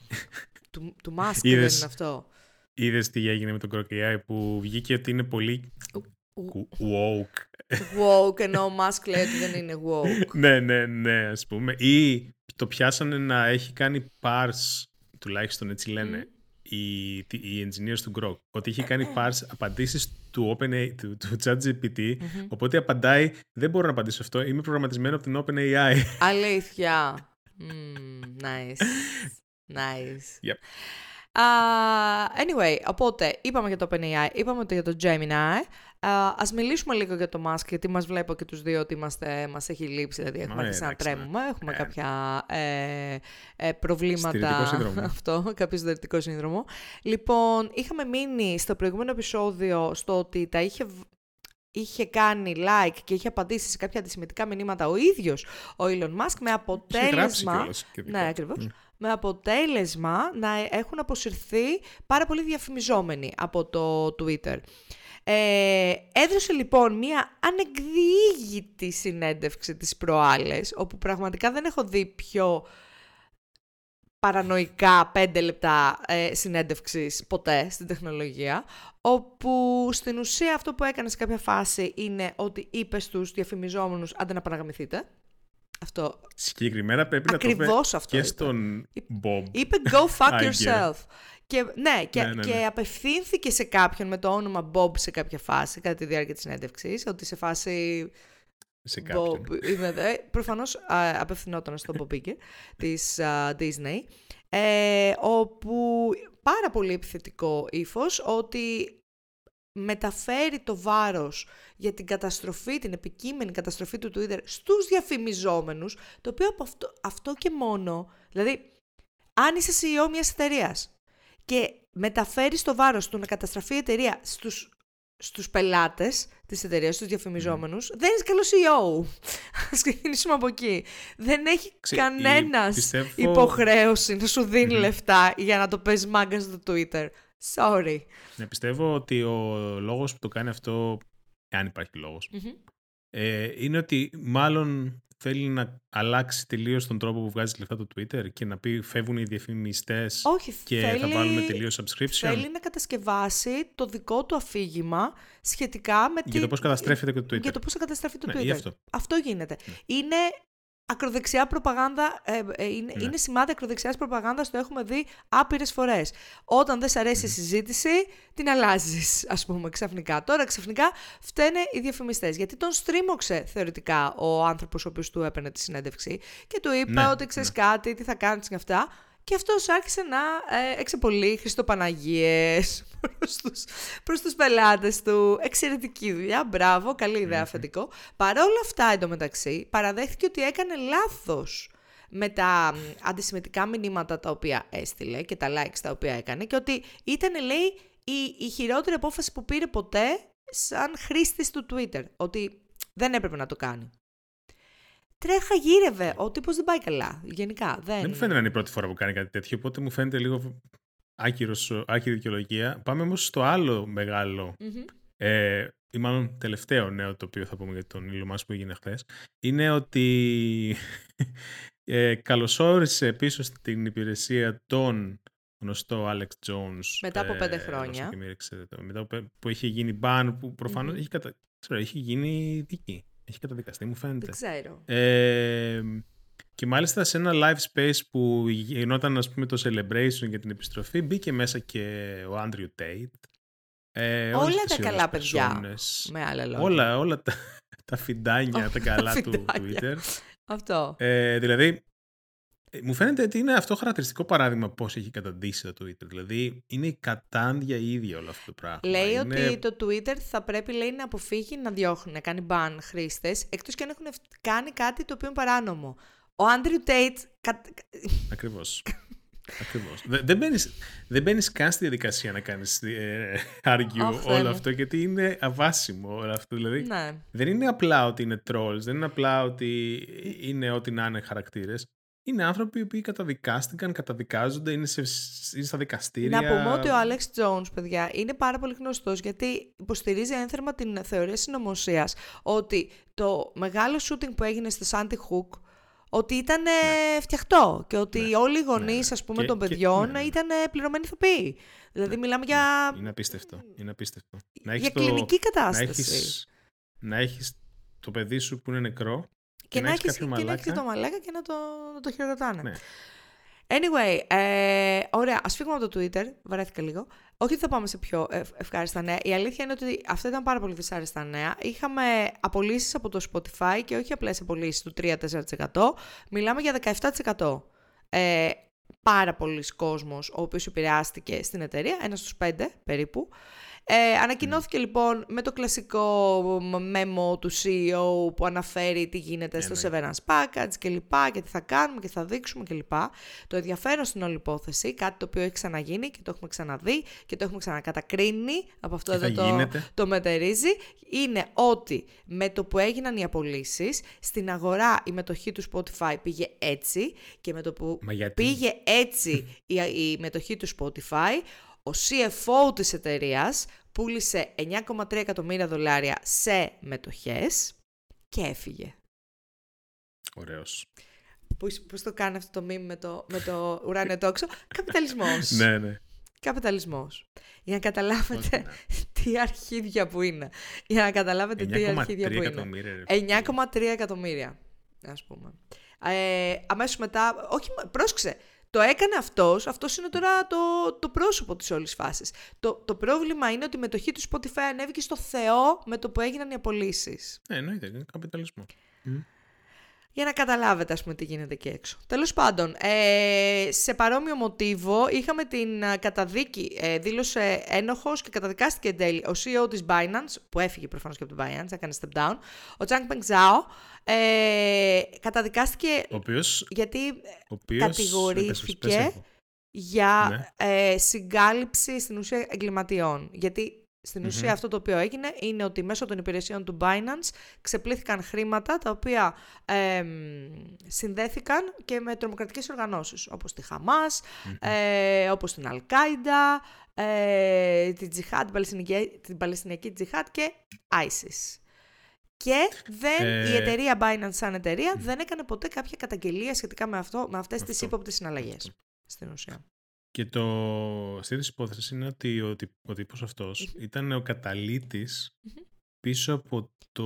Του, του Musk δεν είναι αυτό. Είδες τι έγινε με τον Grok AI που βγήκε ότι είναι πολύ woke. Woke, ενώ ο Musk λέει ότι δεν είναι woke. ναι, ναι, ναι, ας πούμε. Ή το πιάσανε να έχει κάνει parse, τουλάχιστον έτσι λένε, οι, οι engineers του Grok, ότι είχε κάνει parse απαντήσεις του, OpenAI, του, του ChatGPT, οπότε απαντάει, δεν μπορώ να απαντήσω αυτό, είμαι προγραμματισμένο από την OpenAI. Αλήθεια. Mm, nice. Nice. Yep. Uh, anyway, οπότε είπαμε για το OpenAI, είπαμε για το Gemini. Uh, ας μιλήσουμε λίγο για το Musk, γιατί μας βλέπω και τους δύο ότι είμαστε, μας έχει λείψει, δηλαδή έχουμε αρχίσει να τρέμουμε, έχουμε ε. κάποια ε, ε, προβλήματα, αυτό, κάποιο συντηρητικό σύνδρομο. Λοιπόν, είχαμε μείνει στο προηγούμενο επεισόδιο στο ότι τα είχε είχε κάνει like και είχε απαντήσει σε κάποια αντισημιτικά μηνύματα ο ίδιος ο Elon Musk με αποτέλεσμα... ναι, ακριβώς. Με αποτέλεσμα να έχουν αποσυρθεί πάρα πολύ διαφημιζόμενοι από το Twitter. Ε, έδωσε λοιπόν μία ανεκδιήγητη συνέντευξη της προάλλες, όπου πραγματικά δεν έχω δει πιο παρανοϊκά πέντε λεπτά ε, συνέντευξης ποτέ στην τεχνολογία, όπου στην ουσία αυτό που έκανε σε κάποια φάση είναι ότι είπε στους διαφημιζόμενους «Άντε να παραγαμηθείτε». Αυτό. Συγκεκριμένα πρέπει να το πει και στον Bob. Είπε «Go fuck yourself». Και, ναι, και, ναι, ναι, και ναι. απευθύνθηκε σε κάποιον με το όνομα Bob σε κάποια φάση, κατά τη διάρκεια της συνέντευξης, ότι σε φάση... Σε κάποιον. Bob, είμαι δε. Προφανώς α, απευθυνόταν στον Bob Iger της Disney, ε, όπου πάρα πολύ επιθετικό ύφος, ότι μεταφέρει το βάρος για την καταστροφή, την επικείμενη καταστροφή του Twitter στους διαφημιζόμενους, το οποίο από αυτό, αυτό και μόνο, δηλαδή, αν είσαι CEO μιας εταιρείας και μεταφέρεις το βάρος του να καταστραφεί η εταιρεία στους, στους πελάτες της εταιρείας, στους διαφημιζόμενους, δεν είσαι καλός CEO. Ας ξεκινήσουμε από εκεί. Δεν έχει Ξε, κανένας πιστεύω... υποχρέωση να σου δινει λεφτά για να το παίζει μάγκας στο Twitter. Sorry. Ναι, πιστεύω ότι ο λόγος που το κάνει αυτό, αν υπάρχει ε, είναι ότι μάλλον θέλει να αλλάξει τελείως τον τρόπο που βγάζει λεφτά το Twitter και να πει φεύγουν οι διαφημιστές και θέλει, θα βάλουμε τελείως subscription. Θέλει να κατασκευάσει το δικό του αφήγημα σχετικά με. Για το πώς καταστρέφεται και το Twitter. Για το πώς καταστρέφει το ναι, Twitter. Αυτό. αυτό γίνεται. Ναι. Είναι ακροδεξιά προπαγάνδα, ε, ε, είναι, ναι. είναι σημάδι ακροδεξιάς προπαγάνδας, το έχουμε δει άπειρες φορές. Όταν δεν σ' αρέσει η συζήτηση, την αλλάζεις, ας πούμε, ξαφνικά. Τώρα ξαφνικά φταίνε οι διαφημιστές. Γιατί τον στρίμωξε θεωρητικά ο άνθρωπος ο οποίος του έπαιρνε τη συνέντευξη και του είπε ναι, ότι ξέρεις ναι. κάτι, τι θα κάνεις και αυτά. Και αυτός άρχισε να ε, εξεπολύει Χριστοπαναγίες προς τους, προς τους πελάτες του. Εξαιρετική δουλειά, μπράβο, καλή ιδέα αφεντικό. Παρ' όλα αυτά εντωμεταξύ παραδέχθηκε ότι έκανε λάθος με τα αντισημετικά μηνύματα τα οποία έστειλε και τα likes τα οποία έκανε και ότι ήταν, λέει, η, η χειρότερη απόφαση που πήρε ποτέ σαν χρήστης του Twitter. Ότι δεν έπρεπε να το κάνει τρέχα γύρευε. Ο τύπος δεν πάει καλά. Γενικά. Δεν, δεν μου φαίνεται να είναι η πρώτη φορά που κάνει κάτι τέτοιο, οπότε μου φαίνεται λίγο άκυρος, άκυρη δικαιολογία. Πάμε όμως στο άλλο ε, ή μάλλον τελευταίο νέο το οποίο θα πούμε για τον Elon που έγινε χθες, είναι ότι ε, καλωσόρισε πίσω στην υπηρεσία τον γνωστό Alex Jones. Μετά από πέντε ε, χρόνια. μετά που είχε γίνει ban, που προφανώς mm-hmm. είχε, κατα... ξέρω, είχε γίνει δίκη. Έχει καταδικαστεί, μου φαίνεται. Δεν ξέρω. Ε, και μάλιστα σε ένα live space που γινόταν ας πούμε το celebration για την επιστροφή μπήκε μέσα και ο Andrew Tate. Ε, όλα τα καλά παιδιά, με άλλα λόγια. Όλα, όλα τα, τα φιντάνια, τα καλά του Twitter. Αυτό. Ε, δηλαδή, ε, μου φαίνεται ότι είναι αυτό χαρακτηριστικό παράδειγμα πώς έχει καταντήσει το Twitter. Δηλαδή είναι η κατάντια ίδια όλο αυτό το πράγμα. Λέει ότι το Twitter θα πρέπει λέει, να αποφύγει να διώχνει, να κάνει ban χρήστες, εκτός και αν έχουν κάνει κάτι το οποίο είναι παράνομο. Ο Andrew Tate. Ακριβώς. Ακριβώς. Δεν μπαίνεις, δεν μπαίνεις καν στη διαδικασία να κάνεις ε, argue όλο αυτό γιατί είναι αβάσιμο όλο αυτό. Δηλαδή, ναι. δεν είναι απλά ότι είναι trolls, δεν είναι απλά ότι είναι ό,τι να είναι χαρακτήρες είναι άνθρωποι οι οποίοι καταδικάστηκαν, καταδικάζονται, είναι, σε, είναι στα δικαστήρια. Να πούμε ότι ο Άλεξ Jones, παιδιά, είναι πάρα πολύ γνωστός γιατί υποστηρίζει ένθερμα την θεωρία συνωμοσίας ότι το μεγάλο shooting που έγινε στη Sandy Hook ότι ήταν ναι. φτιαχτό και ότι ναι. όλοι οι γονείς ναι, ναι. πούμε, των παιδιών ναι, ήταν πληρωμένοι ηθοποιοί. Δηλαδή μιλάμε για... Είναι απίστευτο. Είναι απίστευτο. Να για κλινική κατάσταση. Να έχεις, το παιδί σου που είναι νεκρό και, να, έχεις, κάποιο μαλάκα. Και το μαλάκα και να το, να το χειροκροτάνε. Ναι. Anyway, ε, ωραία, ας φύγουμε από το Twitter, βαρέθηκα λίγο. Όχι ότι θα πάμε σε πιο ευχάριστα νέα. Η αλήθεια είναι ότι αυτά ήταν πάρα πολύ δυσάρεστα νέα. Είχαμε απολύσεις από το Spotify και όχι απλές απολύσεις του 3-4%. Μιλάμε για 17%. Ε, πάρα πολλοί κόσμος ο οποίος επηρεάστηκε στην εταιρεία, ένας στους πέντε περίπου. Ε, ανακοινώθηκε λοιπόν με το κλασικό memo του CEO που αναφέρει τι γίνεται στο severance package και λοιπά και τι θα κάνουμε και θα δείξουμε και λοιπά. Το ενδιαφέρον στην όλη υπόθεση, κάτι το οποίο έχει ξαναγίνει και το έχουμε ξαναδεί και το έχουμε ξανακατακρίνει, από αυτό εδώ το, το μετερίζει, είναι ότι με το που έγιναν οι απολύσεις, στην αγορά η μετοχή του Spotify πήγε έτσι και με το που πήγε έτσι η, η μετοχή του Spotify, ο CFO της εταιρείας πούλησε 9,3 εκατομμύρια δολάρια σε μετοχές και έφυγε. Ωραίος. Πώς, πώς το κάνει αυτό το meme με το, με το ουράνιο τόξο. Καπιταλισμός. ναι, ναι. Καπιταλισμός. Για να καταλάβετε ναι. τι αρχίδια που είναι. Για να καταλάβετε τι αρχίδια που είναι. 9,3 εκατομμύρια, ας πούμε. Ε, αμέσως μετά, όχι, πρόσεξε, το έκανε αυτός, αυτός είναι τώρα το, το πρόσωπο της όλης φάσης. Το, το πρόβλημα είναι ότι η μετοχή του Spotify ανέβηκε στο Θεό με το που έγιναν οι απολύσεις. Ε, εννοείται, είναι καπιταλισμό. Mm. Για να καταλάβετε, ας πούμε, τι γίνεται εκεί έξω. Τέλος πάντων, ε, σε παρόμοιο μοτίβο είχαμε την ε, καταδίκη, ε, δήλωσε ένοχος και καταδικάστηκε εν τέλει ο CEO της Binance, που έφυγε προφανώς και από την Binance, έκανε step down, ο Chang Peng Zhao, ε, καταδικάστηκε ο οποίος, γιατί ο οποίος, κατηγορήθηκε για ναι. ε, συγκάλυψη στην ουσία εγκληματιών. Γιατί στην ουσία αυτό το οποίο έγινε είναι ότι μέσω των υπηρεσιών του Binance ξεπλήθηκαν χρήματα τα οποία ε, συνδέθηκαν και με τρομοκρατικές οργανώσεις όπως τη χαμας ε, όπως την Al-Qaeda, ε, την, την, Παλαιστινιακή, την Παλαιστινιακή Τζιχάτ και ISIS. Και δεν, η ε, εταιρεία Binance σαν εταιρεία δεν έκανε ποτέ κάποια καταγγελία σχετικά με, αυτό, με αυτές αυτό. τις ύποπτες συναλλαγές στην ουσία. Και το αστείο της υπόθεσης είναι ότι ο, ο τύπος ήταν ο καταλητης πίσω από το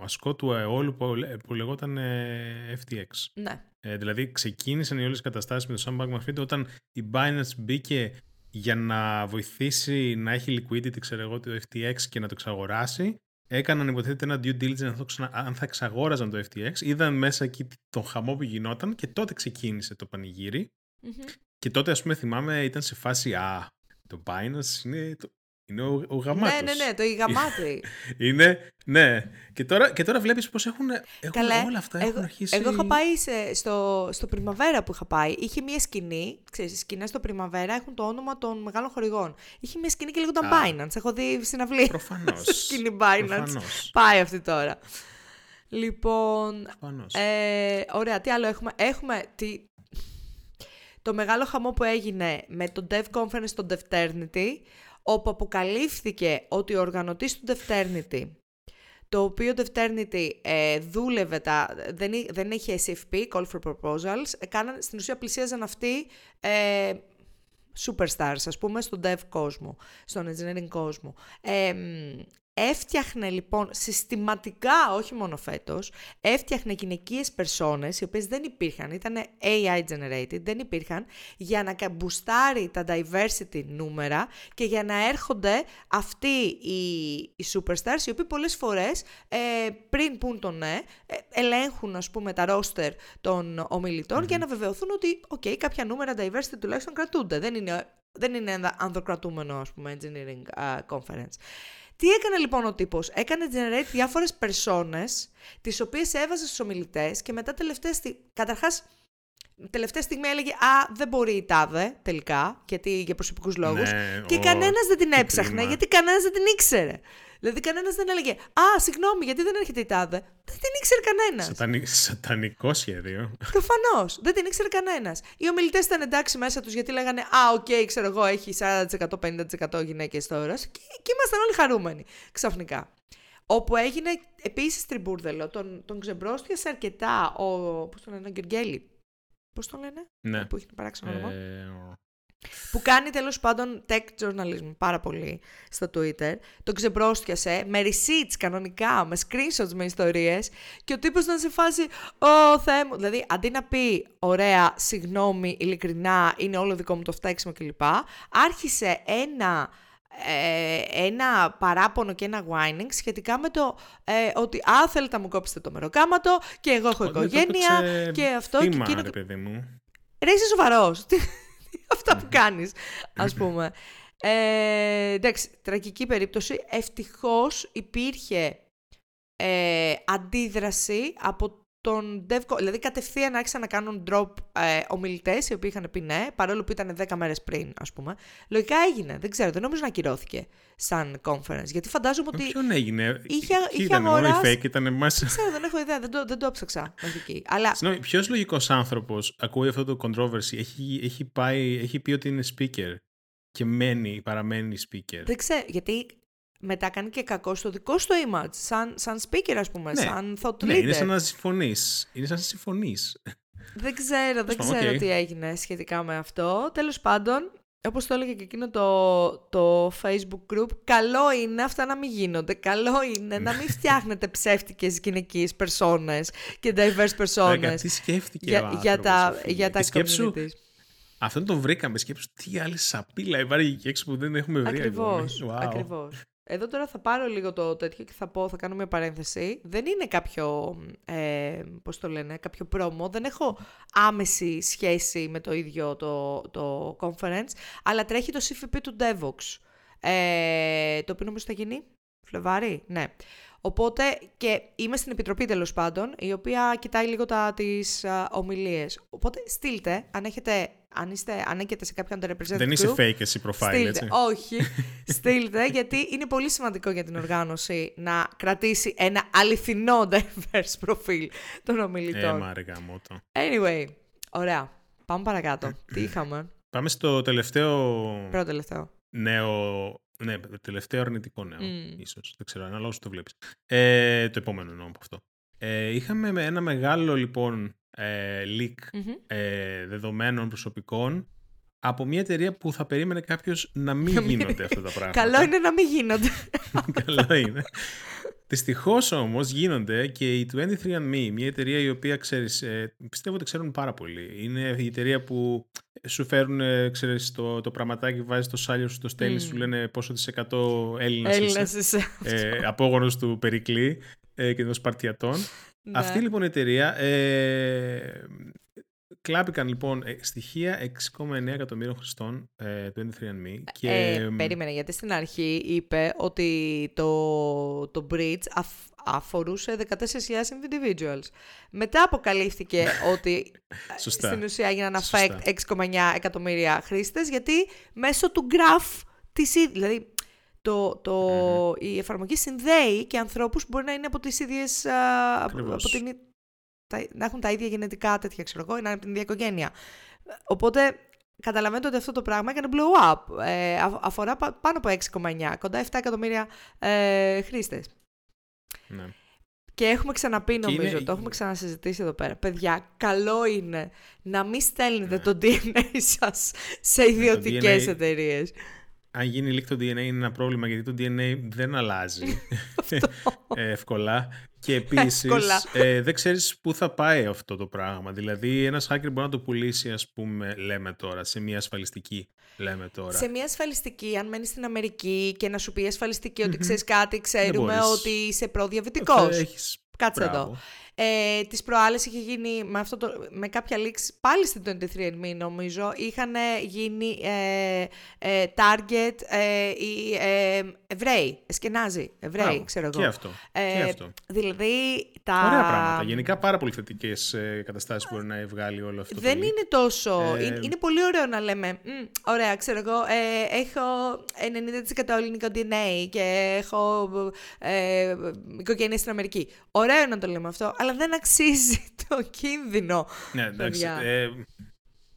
ασκό του αιώλου που, που λεγόταν ε, FTX. Ναι. Ε, δηλαδή ξεκίνησαν οι όλες οι καταστάσεις με το Sam Bankman-Fried όταν η Binance μπήκε για να βοηθήσει να έχει liquidity, ξέρω εγώ, το FTX και να το εξαγοράσει έκαναν υποτίθεται ένα due diligence αν θα εξαγόραζαν το FTX, είδαν μέσα εκεί τον χαμό που γινόταν και τότε ξεκίνησε το πανηγυρι Και τότε ας πούμε θυμάμαι ήταν σε φάση «Α, το Binance είναι το, είναι ο, ο γαμάτος. Ναι, ναι, ναι, το γαμάτι. είναι, ναι. Και τώρα, και τώρα βλέπεις πως έχουν, έχουν όλα αυτά εγώ, έχουν αρχίσει... Εγώ είχα πάει σε, στο, στο Πριμαβέρα που είχα πάει. Είχε μια σκηνή, ξέρεις, οι σκηνές στο Πριμαβέρα έχουν το όνομα των μεγάλων χορηγών. Είχε μια σκηνή και λέγονταν Binance. Έχω δει συναυλία. Προφανώς. σκηνή Binance. Προφανώς. Πάει αυτή τώρα. Λοιπόν, ε, ωραία, τι άλλο έχουμε; Έχουμε τη, το μεγάλο χαμό που έγινε με το Dev Conference στο Devternity, όπου αποκαλύφθηκε ότι ο οργανωτής του Devternity, το οποίο Devternity ε, δούλευε, τα, δεν, δεν είχε SFP, Call for Proposals, έκαναν, στην ουσία πλησίαζαν αυτοί ε, superstars, ας πούμε, στον dev κόσμο, στον engineering κόσμο. Ε, Έφτιαχνε λοιπόν συστηματικά, όχι μόνο φέτος, έφτιαχνε γυναικείες περσόνες, οι οποίες δεν υπήρχαν, ήταν AI generated, δεν υπήρχαν, για να καμπουστάρει τα diversity νούμερα και για να έρχονται αυτοί οι, οι superstars, οι οποίοι πολλές φορές ε, πριν πούν το ναι, ε, ελέγχουν ας πούμε τα roster των ομιλητων για να βεβαιωθούν ότι okay, κάποια νούμερα diversity τουλάχιστον κρατούνται. Δεν είναι, δεν είναι ανδροκρατούμενο ας πούμε engineering uh, conference. Τι έκανε λοιπόν ο τύπος, Έκανε generate διάφορες περσόνες, τις οποίες έβαζε στους ομιλητές και μετά τελευταία. Στη... Καταρχάς, τελευταία στιγμή έλεγε Α, δεν μπορεί η τάδε τελικά, γιατί για προσωπικούς λόγους. Ναι, και ω, κανένας δεν την τι έψαχνε, κρίμα. γιατί κανένας δεν την ήξερε. Δηλαδή, κανένας δεν έλεγε Α, συγγνώμη, γιατί δεν έρχεται η τάδε. Δεν την ήξερε κανένας. Σατανι... Σατανικό σχέδιο. Προφανώς. Δεν την ήξερε κανένας. Οι ομιλητές ήταν εντάξει μέσα τους γιατί λέγανε Α, οκέι, ξέρω εγώ, έχει 40%-50% γυναίκες τώρα. Και, και ήμασταν όλοι χαρούμενοι ξαφνικά. Όπου έγινε επίσης τριμπούρδελο. Τον, τον ξεμπρόστιασε αρκετά ο. Πώς τον λένε, ο Gergely. Πώς τον λένε, ναι. που έχει ένα παράξενο όνομα. Ε, Που κάνει τέλος πάντων tech journalism πάρα πολύ στο Twitter. Τον ξεμπρόστιασε με receipts κανονικά, με screenshots, με ιστορίες. Και ο τύπος ήταν σε φάση, Ω Θεέ μου. Δηλαδή, αντί να πει, Ωραία, συγγνώμη, ειλικρινά, είναι όλο δικό μου το φταίξιμο κλπ. Άρχισε ένα. Ε, ένα παράπονο και ένα whining σχετικά με το ε, ότι α, θέλετε να μου κόψετε το μεροκάματο και εγώ έχω δεν το οικογένεια έπαιξε και αυτό και θύμα, εκείνο. ρε παιδί μου. Ρε, είσαι σοβαρός. Τι- Αυτά που κάνεις, ας πούμε. Ε, εντάξει, τραγική περίπτωση. Ευτυχώς υπήρχε ε, αντίδραση από τον DevCo. Δηλαδή, κατευθείαν άρχισαν να κάνουν drop ε, ομιλητές, οι οποίοι είχαν πει ναι, παρόλο που ήταν 10 μέρες πριν, ας πούμε. Λογικά έγινε. Δεν ξέρω, δεν νομίζω να ακυρώθηκε σαν conference. Γιατί φαντάζομαι Με ότι... ποιον έγινε; είχε- Ποιοι είχε ήταν μόνο οι αγοράσει- fake, ήταν εμάς. Δεν ξέρω, δεν έχω ιδέα, δεν το, δεν το έψαξα μέχρι εκεί. Αλλά Συγγνώμη, ποιος λογικός άνθρωπος ακούει αυτό το controversy, έχει, έχει, πάει, έχει πει ότι είναι speaker και μένει, παραμένει speaker. Δεν ξέρω, γιατί μετά κάνει και κακό στο δικό σου το image, σαν, σαν speaker ας πούμε, Ναι. σαν thought leader. Ναι, είναι σαν να συμφωνείς. Είναι σαν να συμφωνείς. Δεν ξέρω, δεν Τέλος πάντων, ξέρω οκέι. τι έγινε σχετικά με αυτό. Τέλος πάντων, όπως το έλεγε και εκείνο το, το Facebook group, καλό είναι αυτά να μην γίνονται. Καλό είναι να μην φτιάχνετε ψεύτικες γυναικείες περσόνες και diverse περσόνες τι σκέφτηκε ο για, για άνθρωπος, τα, ρε φίλε. για τα Και σκέψου, communities. αυτόν τον βρήκαμε. Σκέψου τι άλλη σαπίλα υπάρχει εκεί έξω που δεν έχουμε βρει Ακριβώς, ακόμη. Wow. ακριβώς. Εδώ τώρα θα πάρω λίγο το τέτοιο και θα πω, θα κάνω μια παρένθεση. Δεν είναι κάποιο, ε, πώς το λένε, κάποιο πρόμο. Δεν έχω άμεση σχέση με το ίδιο το, το conference, αλλά τρέχει το CFP του Devox, ε, το οποίο νομίζω θα γίνει Φλεβάρι, ναι. Οπότε και είμαι στην επιτροπή τέλος πάντων, η οποία κοιτάει λίγο τα, τις α, ομιλίες. Οπότε στείλτε, αν, έχετε, αν είστε ανέκετε σε κάποιον underrepresented Δεν είσαι group, fake εσύ profile, Στείλτε. έτσι. Όχι. Στείλτε, γιατί είναι πολύ σημαντικό για την οργάνωση να κρατήσει ένα αληθινό diverse προφίλ των Ε, ομιλητών. μα ρε γαμώτο. anyway, ωραία. Πάμε παρακάτω. Τι είχαμε; Πάμε στο τελευταίο Πρώτο τελευταίο. νέο. Ναι, τελευταίο αρνητικό νέο, Μμ. ίσως. Δεν ξέρω, ανάλογα σου το βλέπεις. Ε, το επόμενο εννοώ από αυτό. Ε, είχαμε με ένα μεγάλο, λοιπόν, ε, leak Μμμ. ε, δεδομένων προσωπικών από μια εταιρεία που θα περίμενε κάποιος να μην Να μην- γίνονται αυτά τα πράγματα. Καλό είναι να μην γίνονται. Καλό είναι. Δυστυχώς όμως γίνονται και η 23andMe, μια εταιρεία η οποία ξέρεις, πιστεύω ότι ξέρουν πάρα πολύ. Είναι η εταιρεία που σου φέρουν ε, ξέρεις, το, το πραγματάκι, βάζεις το σάλιο σου, το στέλνεις, Μμμ. σου λένε πόσο τη εκατό Έλληνας Έλληνας είσαι. είσαι. Ε, απόγονος του Περικλή ε, και των Σπαρτιατών. Ναι. Αυτή λοιπόν η εταιρεία ε, κλάπηκαν λοιπόν ε, στοιχεία 6,9 εκατομμύριων χρηστών ε, του 23andMe και Ε, περίμενε, γιατί στην αρχή είπε ότι το, το bridge αφ- αφορούσε 14.000 individuals. Μετά αποκαλύφθηκε ότι ε, Σωστά. στην ουσία έγιναν Σωστά. affect 6,9 εκατομμύρια χρήστες, γιατί μέσω του graph της ίδ- δηλαδή το, το, η εφαρμογή συνδέει και ανθρώπους που μπορεί να είναι από τις ίδιες, α, από, Ακριβώς. από την, ί- τα- να έχουν τα ίδια γενετικά τέτοια, ξέρω εγώ, ή να είναι από την ίδια οικογένεια. Οπότε καταλαβαίνετε ότι αυτό το πράγμα έκανε blow up. Ε, α- αφορά πα- πάνω από 6,9, κοντά 7 εκατομμύρια ε, χρήστες. Ναι. Και έχουμε ξαναπεί Και νομίζω, είναι- το έχουμε ξανασυζητήσει εδώ πέρα. Παιδιά, καλό είναι να μην στέλνετε Ναι. το DNA σας σε ιδιωτικές DNA εταιρείες. Αν γίνει leak το DNA είναι ένα πρόβλημα γιατί το DNA δεν αλλάζει ε, εύκολα και επίσης Εύκολα. ε, δεν ξέρεις πού θα πάει αυτό το πράγμα. Δηλαδή ένας hacker μπορεί να το πουλήσει ας πούμε λέμε τώρα σε μια ασφαλιστική λέμε τώρα. Σε μια ασφαλιστική, αν μένεις στην Αμερική και να σου πει η ασφαλιστική ότι ξέρεις κάτι, ξέρουμε μπορείς. ότι είσαι προδιαβητικός. Έχεις κάτσε εδώ. Ε, τις προάλλες είχε γίνει με, αυτό το, με κάποια leaks πάλι στην 23andMe νομίζω είχαν γίνει ε, ε, target ε, οι ε, Εβραίοι, Εσκενάζοι, Εβραίοι ξέρω εγώ. Και αυτό. Ε, και αυτό. Δηλαδή τα... Ωραία πράγματα. Γενικά πάρα πολύ θετικές ε, καταστάσεις μπορεί να βγάλει όλο αυτό. Δεν το είναι τόσο. Ε, Είναι, είναι πολύ ωραίο να λέμε. «Μμ, ωραία, ξέρω εγώ. Ε, έχω 90% ελληνικό DNA και έχω ε, οικογένεια στην Αμερική. Ωραίο να το λέμε αυτό, αλλά δεν αξίζει το κίνδυνο. Ναι, εντάξει. παιδιά. Ε,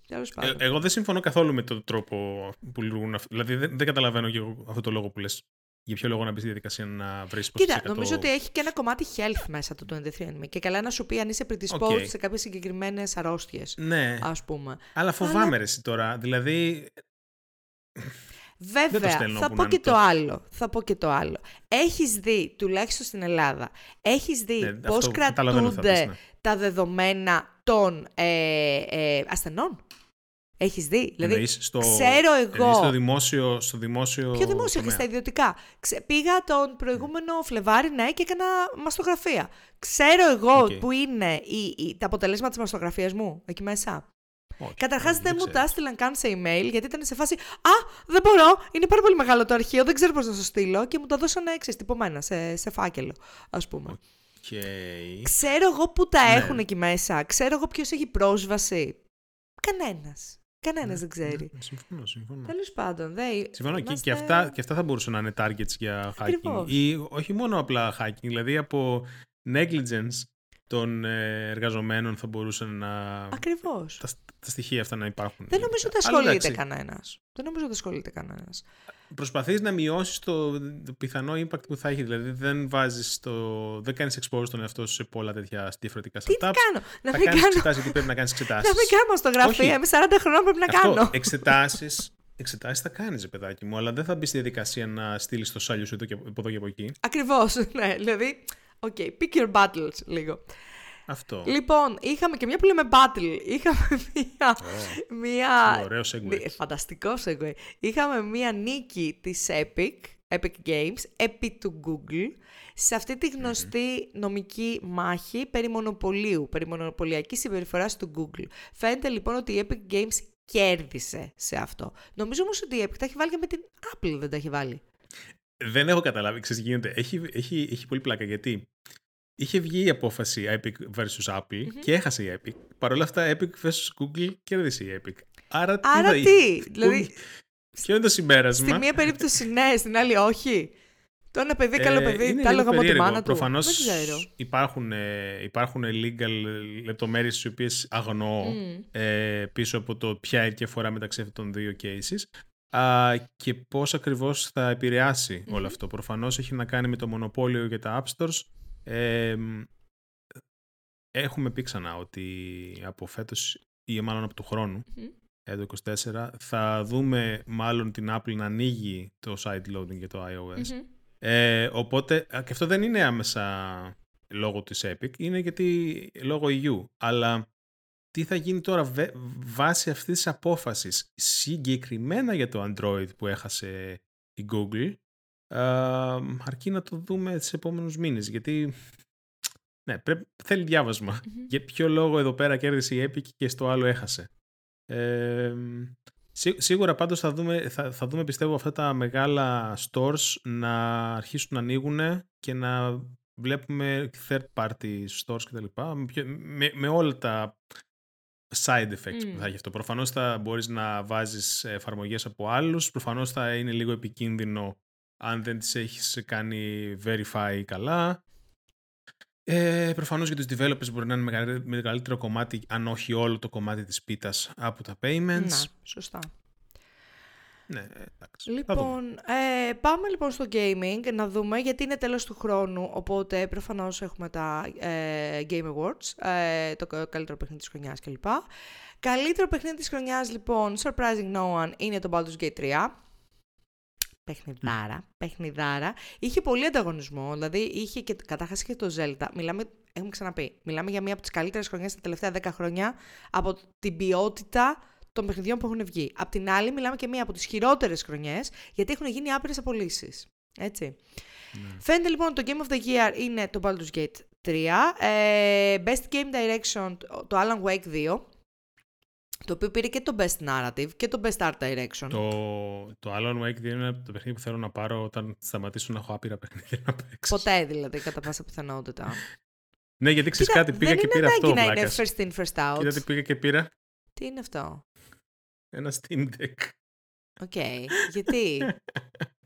Τέλος ε, πάντων. εγώ δεν συμφωνώ καθόλου με τον τρόπο που λειτουργούν αυτοί. Δηλαδή δεν, δεν καταλαβαίνω και εγώ αυτό το λόγο που λες. Για ποιο λόγο να μπεις στη διαδικασία να βρεις Κοίτα, νομίζω ότι έχει και ένα κομμάτι health μέσα το 23andMe και καλά να σου πει αν είσαι predisposed Οκέι. σε κάποιες συγκεκριμένες αρρώστιες, Ναι, ας πούμε. αλλά φοβάμαι ρε εσύ τώρα. Δηλαδή. Βέβαια, στέλνω θα που πω να και είναι το τόσο. άλλο. Θα πω και το άλλο. Έχεις δει, τουλάχιστον στην Ελλάδα, έχεις δει ναι, πώς αυτό καταλαβαίνω τι θα πεις, κρατούνται ναι. τα δεδομένα των ε, ε, ασθενών; Έχεις δει; Δηλαδή, Εννοείς στο, ξέρω εννοείς εγώ... στο δημόσιο, στο δημόσιο Πιο δημόσιο και τομέα. στα ιδιωτικά. Ξε- πήγα τον προηγούμενο Φλεβάρι, ναι, και έκανα μαστογραφία. Ξέρω εγώ Οκέι. που είναι η, η- τα αποτελέσματα της μαστογραφίας μου εκεί μέσα. Όχι, Καταρχάς όχι, δεν μου ξέρω. τα έστειλαν καν σε email γιατί ήταν σε φάση Α, δεν μπορώ, είναι πάρα πολύ μεγάλο το αρχείο, δεν ξέρω πώς να το στείλω και μου τα δώσανε έξι τυπωμένα σε, σε φάκελο, ας πούμε. Οκέι. Ξέρω εγώ που τα Ναι. έχουν εκεί μέσα, ξέρω εγώ ποιος έχει πρόσβαση. Κανένας. Κανένας δεν ξέρει. Ναι, συμφωνώ, συμφωνώ. Τέλος πάντων, δεν. Συμφωνώ. Και, είμαστε- και, αυτά, και αυτά θα μπορούσαν να είναι targets για hacking. Ακριβώς. Ή όχι μόνο απλά hacking, δηλαδή από negligence των ε, εργαζομένων θα μπορούσαν να. Ακριβώς. Τα, τα στοιχεία αυτά να υπάρχουν. Δεν νομίζω ότι Αλλά ασχολείται εντάξει, κανένας. Δεν νομίζω ότι ασχολείται κανένας. Προσπαθείς να μειώσεις το, το πιθανό impact που θα έχει. Δηλαδή δεν βάζεις το, δεν κάνεις expose τον εαυτό σου σε πολλά τέτοια διαφορετικά Τι startups. να κάνω, να θα μην κάνεις κάνω. εξετάσεις γιατί πρέπει να κάνεις εξετάσεις. Να μην κάνω μαστογραφία. Όχι. Με 40 χρονών πρέπει να Αυτό, κάνω. εξετάσεις, εξετάσεις θα κάνεις, ρε παιδάκι μου, αλλά δεν θα μπεις στη διαδικασία να στείλεις το σάλιο σου εδώ και, από εδώ και από εκεί. Ακριβώς. Ναι, δηλαδή. Οκέι, pick your battles λίγο. Αυτό. Λοιπόν, είχαμε και μια που λέμε battle. Είχαμε μια. Ω, μια... τι ωραίο segue. Ναι, Φανταστικό segue. Είχαμε μια νίκη της Epic, Epic Games, επί του Google, σε αυτή τη γνωστή νομική μάχη περί μονοπωλίου, περί μονοπωλιακής συμπεριφοράς του Google. Φαίνεται λοιπόν ότι η Epic Games κέρδισε σε αυτό. Νομίζω όμως ότι η Epic τα έχει βάλει και με την Apple, δεν τα έχει βάλει. Δεν έχω καταλάβει, ξέρεις τι γίνεται. Έχει, έχει, έχει πολύ πλάκα γιατί είχε βγει η απόφαση Epic vs Apple και έχασε η Epic. Παρ' όλα αυτά, Epic vs Google κέρδισε η Epic. Άρα τι, Άρα θα- τι, δηλαδή Ποιο είναι το συμπέρασμα; στη μία περίπτωση ναι, στην άλλη όχι. Το ένα παιδί, καλό Ε, παιδί, είναι τα άλλο λίγο γαμώ τη περίεργο. μάνα του. Προφανώς Δεν ξέρω. Υπάρχουν, ε, υπάρχουν legal λεπτομέρειες τις οποίες αγνοώ Μμ. ε, πίσω από το ποια είναι η διαφορά μεταξύ αυτών των δύο cases α, και πώς ακριβώς θα επηρεάσει Μμμ. όλο αυτό. Προφανώς έχει να κάνει με το μονοπόλιο για τα App Stores. Ε, μ, έχουμε πει ξανά ότι από φέτος ή μάλλον από του χρόνου, Μμ. ε, το 24, θα δούμε μάλλον την Apple να ανοίγει το side loading για το iOS. Μμμ. Ε, οπότε, α, και αυτό δεν είναι άμεσα λόγω της Epic, είναι γιατί λόγω EU. Αλλά τι θα γίνει τώρα βε- βάσει αυτής της απόφασης συγκεκριμένα για το Android που έχασε η Google α, αρκεί να το δούμε τις επόμενους μήνες γιατί ναι, πρέπει, θέλει διάβασμα. Μμμ. Για ποιο λόγο εδώ πέρα κέρδισε η Epic και στο άλλο έχασε. Ε, σί- σίγουρα πάντως θα δούμε, θα, θα δούμε πιστεύω αυτά τα μεγάλα stores να αρχίσουν να ανοίγουν και να βλέπουμε third party stores κτλ. Με, ποιο- με, με όλα τα side effects Μμ. που θα έχει αυτό. Προφανώς θα μπορείς να βάζεις εφαρμογές από άλλους, προφανώς θα είναι λίγο επικίνδυνο αν δεν τις έχεις κάνει verify καλά. Ε, Προφανώς για τους developers μπορεί να είναι μεγαλύτερο, μεγαλύτερο κομμάτι, αν όχι όλο το κομμάτι της πίτας από τα payments. Να, σωστά. Ναι, εντάξει. Θα δούμε. Λοιπόν, ε, πάμε λοιπόν στο gaming να δούμε γιατί είναι τέλος του χρόνου, οπότε προφανώς έχουμε τα ε, Game Awards, ε, το κα- καλύτερο παιχνίδι της χρονιάς κλπ. Καλύτερο παιχνίδι της χρονιάς λοιπόν, surprising no one, είναι το Baldur's Gate 3. Παιχνιδάρα, παιχνιδάρα. Είχε πολύ ανταγωνισμό, δηλαδή είχε και καταρχάς και το Zelda. Μιλάμε, έχουμε ξαναπεί, μιλάμε για μία από τις καλύτερες χρονιές τα τελευταία 10 χρόνια από την ποιότητα των παιχνιδιών που έχουν βγει. Απ' την άλλη, μιλάμε και μία από τις χειρότερες χρονιές, γιατί έχουν γίνει άπειρες απολύσεις. Έτσι. Ναι. Φαίνεται λοιπόν ότι το Game of the Year είναι το Baldur's Gate 3. Ε, Best Game Direction, το Alan Wake 2. Το οποίο πήρε και το Best Narrative και το Best Art Direction. Το, το Alan Wake 2 είναι το παιχνίδι που θέλω να πάρω όταν σταματήσω να έχω άπειρα παιχνίδια να παίξω. Ποτέ δηλαδή, κατά πάσα πιθανότητα. ναι, γιατί ξέρεις κάτι, πήγα και πήρα αυτό. Δεν είναι first in, first out. Κοίτα τι πήγα και πήρα. Τι είναι αυτό; Ένα Steam Deck. Οκέι. Okay. Γιατί;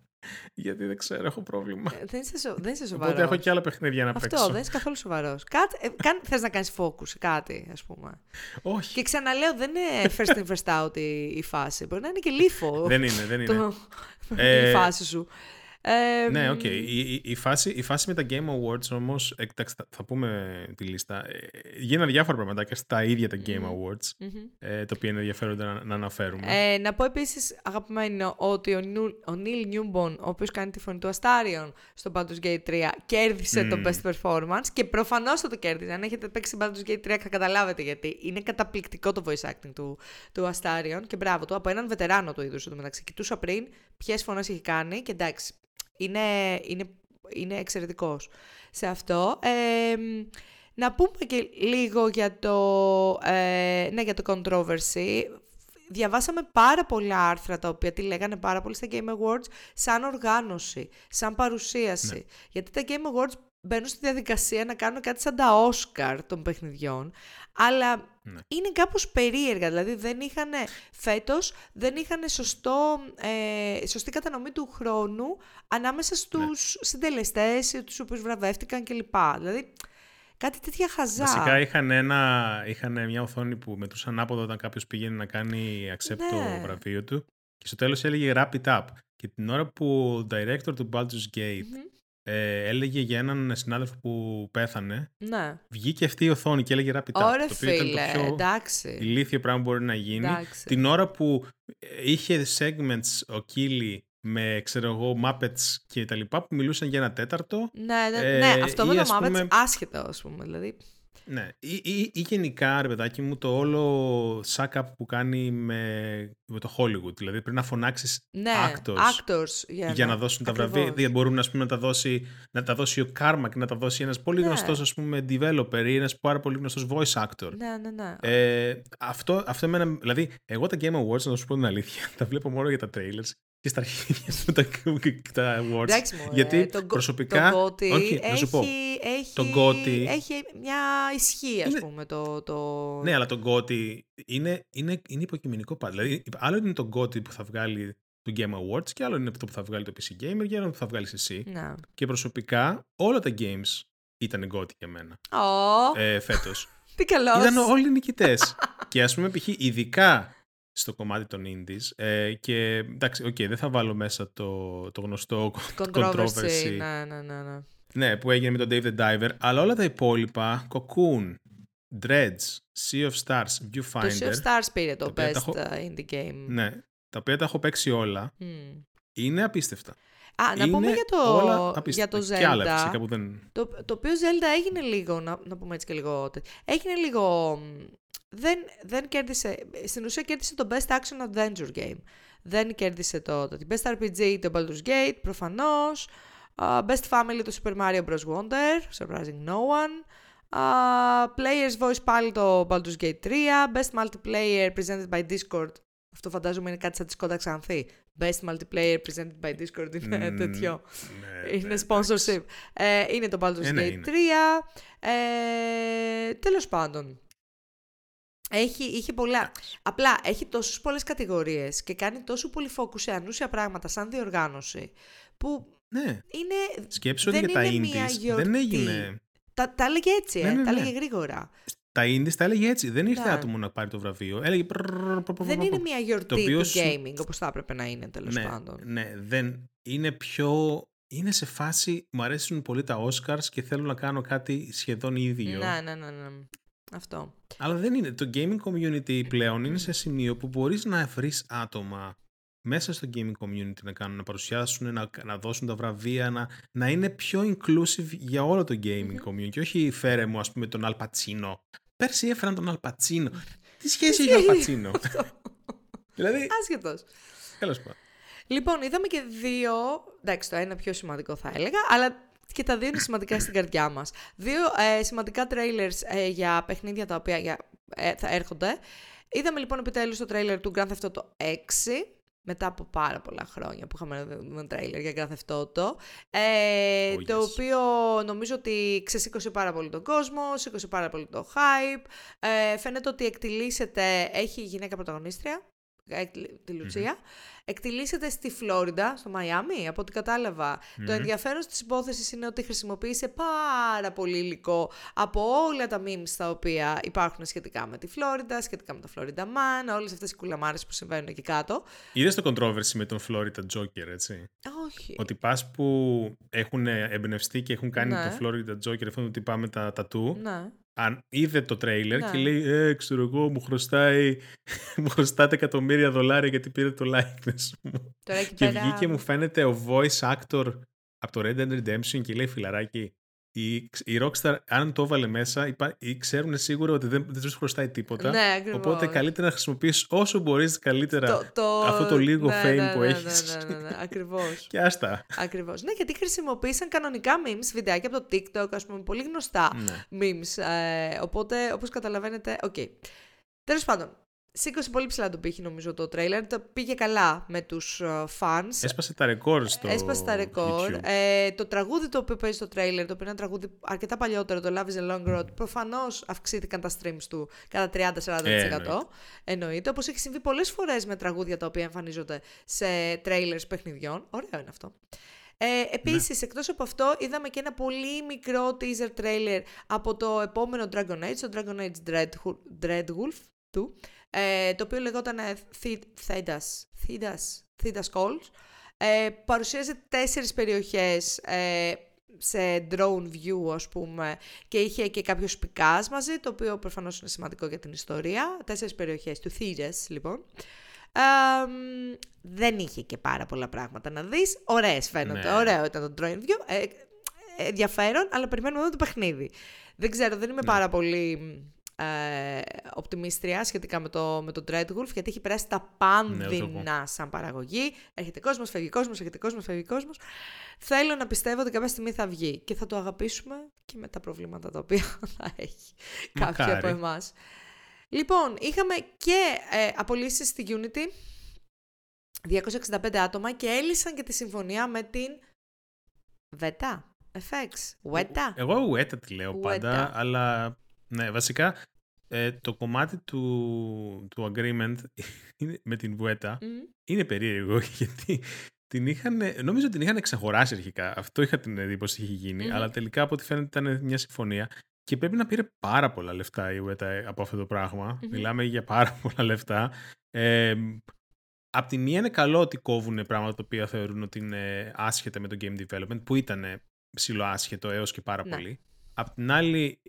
Γιατί δεν ξέρω, έχω πρόβλημα. Ε, δεν, είσαι σο... δεν είσαι σοβαρός. Οπότε έχω και άλλα παιχνίδια να Αυτό, παίξω. Αυτό, δεν είσαι καθόλου σοβαρός. Κάτι... Ε, κάν... Θες να κάνεις focus σε κάτι, ας πούμε. Όχι. Και ξαναλέω, δεν είναι first in, first out η, η φάση. Μπορεί να είναι και LIFO. δεν είναι, δεν είναι. Το... ε... η φάση σου. Ε, ναι, οκέι. Okay. Η, η, η, φάση, η φάση με τα Game Awards όμως, εντάξει, θα, θα, πούμε τη λίστα, ε, γίνανε διάφορα πραγματάκια στα ίδια τα Game Awards, mm-hmm. ε, το οποίο είναι ενδιαφέροντα να, να αναφέρουμε. Ε, να πω επίσης, αγαπημένο, ότι ο, Νου, ο Νίλ Νιούμπον, ο οποίος κάνει τη φωνή του Αστάριον στο Baldur's Gate 3, κέρδισε mm. το Best Performance και προφανώς θα το κέρδισε. Αν έχετε παίξει Baldur's Gate 3 θα καταλάβετε γιατί. Είναι καταπληκτικό το voice acting του, του Αστάριον και μπράβο του, από έναν βετεράνο του είδους του μεταξύ. Κοιτούσα πριν ποιες φωνές έχει κάνει και εντάξει, είναι, είναι, είναι εξαιρετικός σε αυτό. να πούμε και λίγο για το, ε, ναι, για το controversy. Διαβάσαμε πάρα πολλά άρθρα τα οποία τη λέγανε πάρα πολύ στα Game Awards σαν οργάνωση, σαν παρουσίαση. Ναι. Γιατί τα Game Awards μπαίνουν στη διαδικασία να κάνουν κάτι σαν τα Oscar των παιχνιδιών, αλλά ναι. είναι κάπως περίεργα, δηλαδή δεν είχαν, φέτος δεν είχαν σωστό, ε, σωστή κατανομή του χρόνου ανάμεσα στους ναι. συντελεστές, τους οποίους βραβεύτηκαν κλπ. Δηλαδή, κάτι τέτοια χαζά. Βασικά είχαν, ένα, είχαν μια οθόνη που μετρούσαν άποδο όταν κάποιος πήγαινε να κάνει accept το ναι. βραβείο του και στο τέλος έλεγε wrap it up. Και την ώρα που ο director του Baldur's Gate ε, έλεγε για έναν συνάδελφο που πέθανε. Ναι. Βγήκε αυτή η οθόνη και έλεγε rapid Ωραία, το οποίο φίλε, ήταν το πιο εντάξει. ηλίθιο πράγμα που μπορεί να γίνει. Την ώρα που είχε segments ο Κίλι με ξέρω εγώ Muppets και τα λοιπά που μιλούσαν για ένα τέταρτο. Ναι, ναι, ε, ναι αυτό με το Muppets πούμε... άσχετο ας πούμε. Δηλαδή. Ναι, ή, ή, ή, γενικά, ρε παιδάκι μου, το όλο suck-up που κάνει με, με το Hollywood. Δηλαδή πρέπει να φωνάξεις ναι, actors, actors για, για να, να δώσουν τα βραβεία. Δεν μπορούν ας πούμε, να, τα δώσει, να τα δώσει ο Carmack, να τα δώσει ένας πολύ ναι. γνωστός developer ή ένας πάρα πολύ γνωστός voice actor. Ναι, ναι, ναι. Ε, αυτό, αυτό εμένα, δηλαδή, εγώ τα Game Awards, να σου πω την αλήθεια, τα βλέπω μόνο για τα trailers και στα αρχίδια σου τα, τα awards. Εντάξει, Γιατί το, προσωπικά. Το Gotti όχι, έχει, σου πω. Έχει, το Gotti, έχει μια ισχύ, ας είναι, πούμε. Το, το... Ναι, αλλά το Gotti είναι, είναι, είναι υποκειμενικό πάντα. Δηλαδή, άλλο είναι το Gotti που θα βγάλει το Game Awards και άλλο είναι αυτό που θα βγάλει το PC Gamer και άλλο που θα βγάλει εσύ. Να. Και προσωπικά όλα τα games ήταν Gotti για μένα. Oh. Ε, Φέτος. Τι καλός. Ήταν όλοι νικητές. και ας πούμε, π.χ. ειδικά στο κομμάτι των indies ε, και εντάξει, okay, δεν θα βάλω μέσα το, το γνωστό controversy, ναι, ναι, ναι, ναι. ναι, που έγινε με τον Dave the Diver, αλλά όλα τα υπόλοιπα, Cocoon, Dredge, Sea of Stars, Viewfinder. Το Sea of Stars πήρε το best έχω... Uh, indie game. Ναι, τα οποία τα έχω παίξει όλα. Mm. Είναι απίστευτα. Α, να πούμε για το, για το Zelda. Και άλλα φυσικά που δεν... Το, το οποίο Zelda έγινε λίγο, να, να πούμε έτσι και λίγο, έγινε λίγο δεν, δεν κέρδισε, στην ουσία κέρδισε το Best Action Adventure Game. Δεν κέρδισε το, το Best RPG το Baldur's Gate, προφανώς. Uh, Best Family το Super Mario Bros. Wonder, surprising no one. Uh, players Voice πάλι το Baldur's Gate 3. Best Multiplayer presented by Discord. Αυτό φαντάζομαι είναι κάτι σαν τη Skoda Ξανθή. Best Multiplayer presented by Discord είναι mm, τέτοιο. Ναι, είναι ναι, sponsorship. Ε, είναι το Baldur's ε, ναι, Gate 3. Ε, τέλος πάντων. Έχει, είχε πολλά. Απλά έχει τόσες πολλές κατηγορίες και κάνει τόσο πολύ focus σε ανούσια πράγματα σαν διοργάνωση. Που ναι. είναι. Σκέψου ότι για τα indies δεν έγινε. Τα, τα έλεγε έτσι, ε, ναι, ναι, τα έλεγε γρήγορα. Τα indies τα έλεγε έτσι. Δεν ήρθε ναι. άτομο να πάρει το βραβείο. Έλεγε. Δεν είναι μια γιορτή του gaming όπω θα έπρεπε να είναι τέλο ναι, πάντων. Ναι, δεν. Είναι πιο. Είναι σε φάση. Μου αρέσουν πολύ τα Oscars και θέλω να κάνω κάτι σχεδόν ίδιο. Ναι, ναι, ναι. ναι. Αυτό. Αλλά δεν είναι. Το gaming community πλέον είναι σε σημείο που μπορείς να βρεις άτομα μέσα στο gaming community να κάνουν, να παρουσιάσουν, να, να δώσουν τα βραβεία, να, να είναι πιο inclusive για όλο το gaming community. Και όχι φέρε μου, ας πούμε, τον Αλπατσίνο. Πέρσι έφεραν τον Αλπατσίνο. Τι σχέση έχει ο Αλπατσίνο. δηλαδή. Άσχετος. Τέλος πάντων. Λοιπόν, είδαμε και δύο. Εντάξει, το ένα πιο σημαντικό θα έλεγα, αλλά και τα δύο είναι σημαντικά στην καρδιά μας. Δύο ε, σημαντικά trailers ε, για παιχνίδια τα οποία για, ε, θα έρχονται. Είδαμε λοιπόν επιτέλους το trailer του Grand Theft Auto 6, μετά από πάρα πολλά χρόνια που είχαμε ένα τρέιλερ για Grand Theft Auto, ε, Oh, το yes. οποίο νομίζω ότι ξεσήκωσε πάρα πολύ τον κόσμο, σήκωσε πάρα πολύ το hype, ε, φαίνεται ότι εκτιλήσεται, έχει γυναίκα πρωταγωνίστρια, ε, τη λουτσια εκτιλήσεται στη Φλόριντα, στο Μαϊάμι, από ό,τι κατάλαβα. Το ενδιαφέρον της υπόθεσης είναι ότι χρησιμοποίησε πάρα πολύ υλικό από όλα τα memes τα οποία υπάρχουν σχετικά με τη Φλόριντα, σχετικά με το Florida Man, όλες αυτές οι κουλαμάρες που συμβαίνουν εκεί κάτω. Είδες το controversy με τον Florida Joker, έτσι; Όχι. Ότι πας που έχουν εμπνευστεί και έχουν κάνει Ναι. το Florida Joker, αυτό ότι πάμε τα τατού, Ναι. Αν είδε το τρέιλερ Ναι. και λέει «Ε, ξέρω εγώ, μου χρωστάει, μου χρωστάτε εκατομμύρια δολάρια γιατί πήρε το likeness μου». Τώρα εκεί Και πέρα... βγήκε μου φαίνεται ο voice actor από το Red Dead Redemption και λέει φιλαράκι, η, η Rockstar αν το έβαλε μέσα υπά, ή ξέρουν σίγουρα ότι δεν, δεν τους χρωστάει τίποτα. Ναι, ακριβώς. οπότε καλύτερα να χρησιμοποιήσεις όσο μπορείς καλύτερα Το- το- αυτό το λίγο ναι, fame ναι, που ναι, έχεις. Ναι, ναι, ναι, ναι, ακριβώς. και άστα. Ακριβώς. Ναι, γιατί χρησιμοποίησαν κανονικά memes, βιντεάκια από το TikTok, ας πούμε, πολύ γνωστά Ναι. memes. Ε, οπότε, όπως καταλαβαίνετε, οκέι. Τέλος πάντων, σήκωσε πολύ ψηλά τον πύχη νομίζω το τρέιλερ, το πήγε καλά με τους ε, fans. Έσπασε τα ρεκόρ στο Έσπασε τα ρεκόρ. YouTube. Ε, το τραγούδι το οποίο παίζει στο τρέιλερ, το οποίο είναι ένα τραγούδι αρκετά παλιότερο, το Love is a Long Road, προφανώς αυξήθηκαν τα streams του κατά 30-40%. Ε, εννοείται. εννοείται. Όπως έχει συμβεί πολλές φορές με τραγούδια τα οποία εμφανίζονται σε trailers παιχνιδιών. Ωραίο είναι αυτό. Ε, επίσης, εκτός από αυτό, είδαμε και ένα πολύ μικρό teaser trailer από το επόμενο Dragon Age, το Dragon Age Dreadhu- Dreadwolf του, ε, το οποίο λεγόταν ε, Thi- Thedas, Thedas, Thedas Calls. Ε, παρουσίαζε τέσσερις περιοχές ε, σε drone view, ας πούμε, και είχε και κάποιο σπικάζ μαζί, το οποίο προφανώς είναι σημαντικό για την ιστορία. Τέσσερις περιοχές του Thedas, λοιπόν. Ε, μ, δεν είχε και πάρα πολλά πράγματα να δεις. Ωραίες φαίνονται. Ναι. Ωραίο ήταν το drone view. Ε, ε, ενδιαφέρον, αλλά περιμένουμε εδώ το παιχνίδι. Δεν ξέρω, δεν είμαι πάρα πολύ ε, οπτιμίστρια σχετικά με το, με το Dreadwolf, γιατί έχει περάσει τα Ναι, ούτε εγώ. πάνδυνα σαν παραγωγή. Έρχεται κόσμος, φεύγει κόσμος, έρχεται κόσμος, φεύγει κόσμος. Θέλω να πιστεύω ότι κάποια στιγμή θα βγει και θα το αγαπήσουμε και με τα προβλήματα τα οποία θα έχει κάποιοι Μακάρι. από εμάς. Λοιπόν, είχαμε και ε, απολύσεις στη Unity, 265 άτομα και έλυσαν και τη συμφωνία με την VETA, FX, WETA. Εγώ ουέτα τη λέω πάντα, Ουέτα. αλλά ναι, βασικά ε, το κομμάτι του, του agreement είναι, με την Βουέτα Μμ. είναι περίεργο γιατί την είχαν, νομίζω ότι την είχαν εξαγοράσει αρχικά. Αυτό είχα την εντύπωση ότι είχε γίνει, Μμμ. αλλά τελικά από ό,τι φαίνεται ήταν μια συμφωνία και πρέπει να πήρε πάρα πολλά λεφτά η Ουέτα από αυτό το πραγμα Μμμ. Μιλάμε για πάρα πολλά λεφτά. Ε, Απ' τη μία είναι καλό ότι κόβουν πράγματα τα οποία θεωρούν ότι είναι άσχετα με το game development, που ήταν ψηλό άσχετο έως και πάρα Ναι. πολύ. Απ' την άλλη,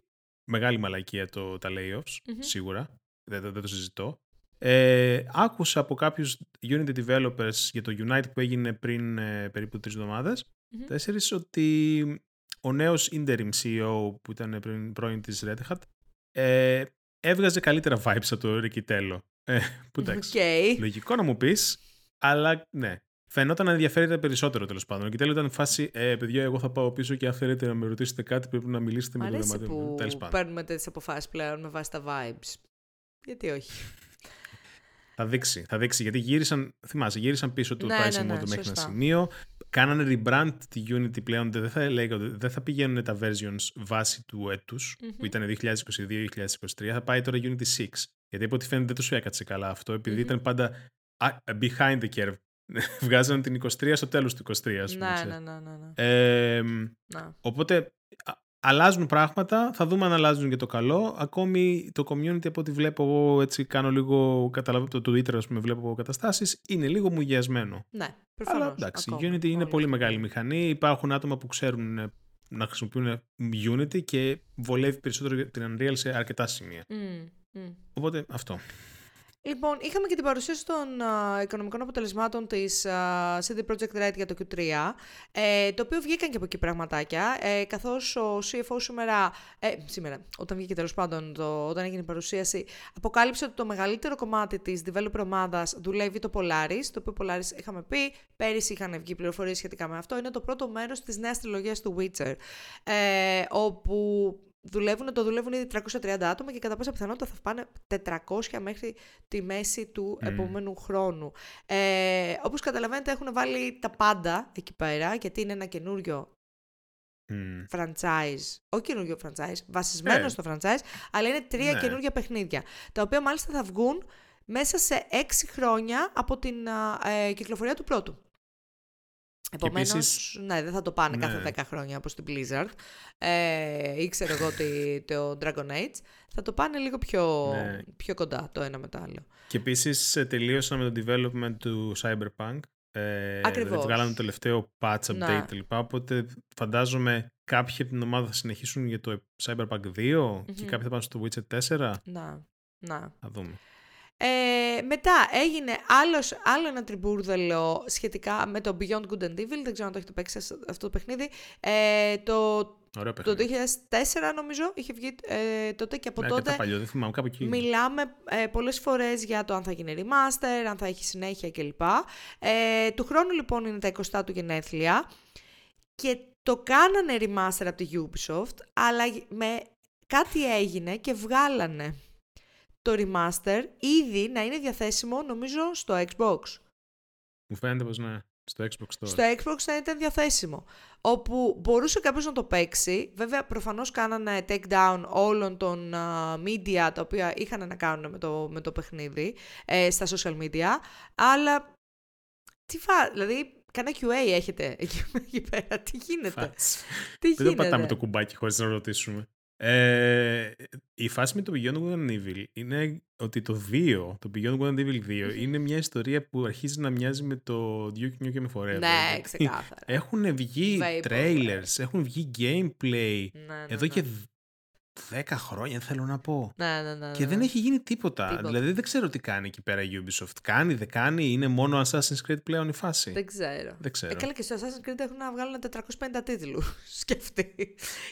μεγάλη μαλακία το, τα layoffs, Μμμ. σίγουρα. Δεν, δεν, δεν το συζητώ. Ε, άκουσα από κάποιους Unity developers για το Unite που έγινε πριν ε, περίπου τρεις εβδομάδες, Μμμ. τέσσερις, ότι ο νέος interim CEO που ήταν πριν πρώην της Red Hat ε, έβγαζε καλύτερα vibes από το Riccitiello. Ε, που εντάξει, Οκέι. Λογικό να μου πεις, αλλά ναι. Φαινόταν να ενδιαφέρεται περισσότερο τέλος πάντων. Και τέλος ήταν φάση, ε, παιδιά, εγώ θα πάω πίσω και αν θέλετε να με ρωτήσετε κάτι, πρέπει να μιλήσετε Μ' με το αρέσει δωμάτιο. που Τέλος πάντων. παίρνουμε τέτοιες αποφάσεις πλέον με βάση τα vibes. Γιατί όχι. Θα δείξει, θα δείξει. Γιατί γύρισαν, θυμάσαι, γύρισαν πίσω το Ναι, pricing ναι, ναι, model μέχρι ένα σωστά. σημείο. Κάνανε rebrand τη Unity πλέον. Δεν θα, λέγονται, δεν θα πηγαίνουν τα versions βάση του έτους, Μμμ. που ήταν 2022-2023. Θα πάει τώρα Unity 6. Γιατί από ό,τι φαίνεται δεν του έκατσε καλά αυτό, επειδή Μμμ. ήταν πάντα α, behind the curve. Βγάζανε την 23 στο τέλος του 23, ας πούμε. Ναι, ξέρεις. ναι, ναι, ναι, ναι. Ε, Να. οπότε α- αλλάζουν πράγματα, θα δούμε αν αλλάζουν για το καλό. Ακόμη το community από ό,τι βλέπω εγώ έτσι κάνω λίγο, καταλαβαίνω το Twitter ας πούμε βλέπω καταστάσεις, είναι λίγο μουγιασμένο. Ναι, προφανώς. Αλλά εντάξει, η ακόμα, Unity είναι όλοι πολύ αυτό. μεγάλη μηχανή, υπάρχουν άτομα που ξέρουν ε, να χρησιμοποιούν Unity και βολεύει περισσότερο την Unreal σε αρκετά σημεία. Μμ, μμ. Οπότε αυτό. Λοιπόν, είχαμε και την παρουσίαση των α, οικονομικών αποτελεσμάτων της α, CD Projekt Red για το Q3, ε, το οποίο βγήκαν και από εκεί πραγματάκια, ε, καθώς ο CFO σήμερα, ε, σήμερα, όταν βγήκε τέλος πάντων, το, όταν έγινε η παρουσίαση, αποκάλυψε ότι το μεγαλύτερο κομμάτι της developer ομάδας δουλεύει το Polaris, το οποίο Polaris είχαμε πει, πέρυσι είχαν βγει πληροφορίες σχετικά με αυτό, είναι το πρώτο μέρος της νέας τριλογίας του Witcher, ε, όπου δουλεύουν, το δουλεύουν ήδη 330 άτομα και κατά πάσα πιθανότητα θα πάνε 400 μέχρι τη μέση του επόμενου χρόνου. Ε, όπως καταλαβαίνετε έχουν βάλει τα πάντα εκεί πέρα γιατί είναι ένα καινούριο franchise, όχι καινούριο franchise, βασισμένο Ε. στο franchise, αλλά είναι τρία Ναι. καινούργια παιχνίδια, τα οποία μάλιστα θα βγουν μέσα σε έξι χρόνια από την α, ε, κυκλοφορία του πρώτου. Επομένως, επίσης- ναι, δεν θα το πάνε Ναι. κάθε 10 χρόνια όπως την Blizzard ε, ή ξέρω εγώ τι- το Dragon Age. Θα το πάνε λίγο πιο, Ναι. πιο κοντά το ένα με το άλλο. Και επίσης τελείωσαν με το development του Cyberpunk. Ε, Ακριβώς. Δηλαδή βγάλανε το τελευταίο patch update Ναι. κλπ. Οπότε φαντάζομαι κάποιοι από την ομάδα θα συνεχίσουν για το Cyberpunk 2 και Μμμ. κάποιοι θα πάνε στο Witcher 4. Να, να. Θα δούμε. Ε, μετά έγινε άλλος, άλλο ένα τριμπούρδελο σχετικά με το Beyond Good and Evil. Δεν ξέρω αν το έχετε παίξει αυτό το παιχνίδι. Ε, το, Ωραίο το παιχνίδι. 2004 νομίζω είχε βγει ε, τότε και από ναι, τότε αρκετά παλιό, δεν θυμάμαι κάπου εκεί. Μιλάμε ε, πολλές φορές για το αν θα γίνει remaster, αν θα έχει συνέχεια κλπ. Ε, του χρόνου λοιπόν είναι τα 20 του γενέθλια και το κάνανε remaster από τη Ubisoft, αλλά με κάτι έγινε και βγάλανε το remaster ήδη να είναι διαθέσιμο νομίζω στο Xbox. Μου φαίνεται πως ναι. Στο Xbox Store. Στο Xbox θα ήταν διαθέσιμο. Όπου μπορούσε κάποιος να το παίξει. Βέβαια, προφανώς κάνανε take down όλων των α, media τα οποία είχαν να κάνουν με το, με το παιχνίδι ε, στα social media. Αλλά τι φα... Δηλαδή, κανένα QA έχετε εκεί, εκεί πέρα. Τι γίνεται; Φάτς. τι Δεν το γίνεται; πατάμε το κουμπάκι χωρίς να ρωτήσουμε. Ε, η φάση με το Beyond Good and Evil είναι ότι το 2, το Beyond Good and Evil 2, είναι μια ιστορία που αρχίζει να μοιάζει με το Duke Nukem Forever. Ναι, γιατί ξεκάθαρα. Έχουν βγει Vaporware. trailers, έχουν βγει gameplay ναι, ναι, εδώ ναι. και 10 χρόνια θέλω να πω. Ναι, ναι, ναι, Και ναι. δεν έχει γίνει τίποτα. Τίποτα. Δηλαδή δεν ξέρω τι κάνει εκεί πέρα η Ubisoft. Κάνει, δεν κάνει, είναι μόνο Assassin's Creed πλέον η φάση; Δεν ξέρω. Δεν ξέρω. Ε, καλά και στο Assassin's Creed έχουν να βγάλουν 450 τίτλους. Σκεφτεί.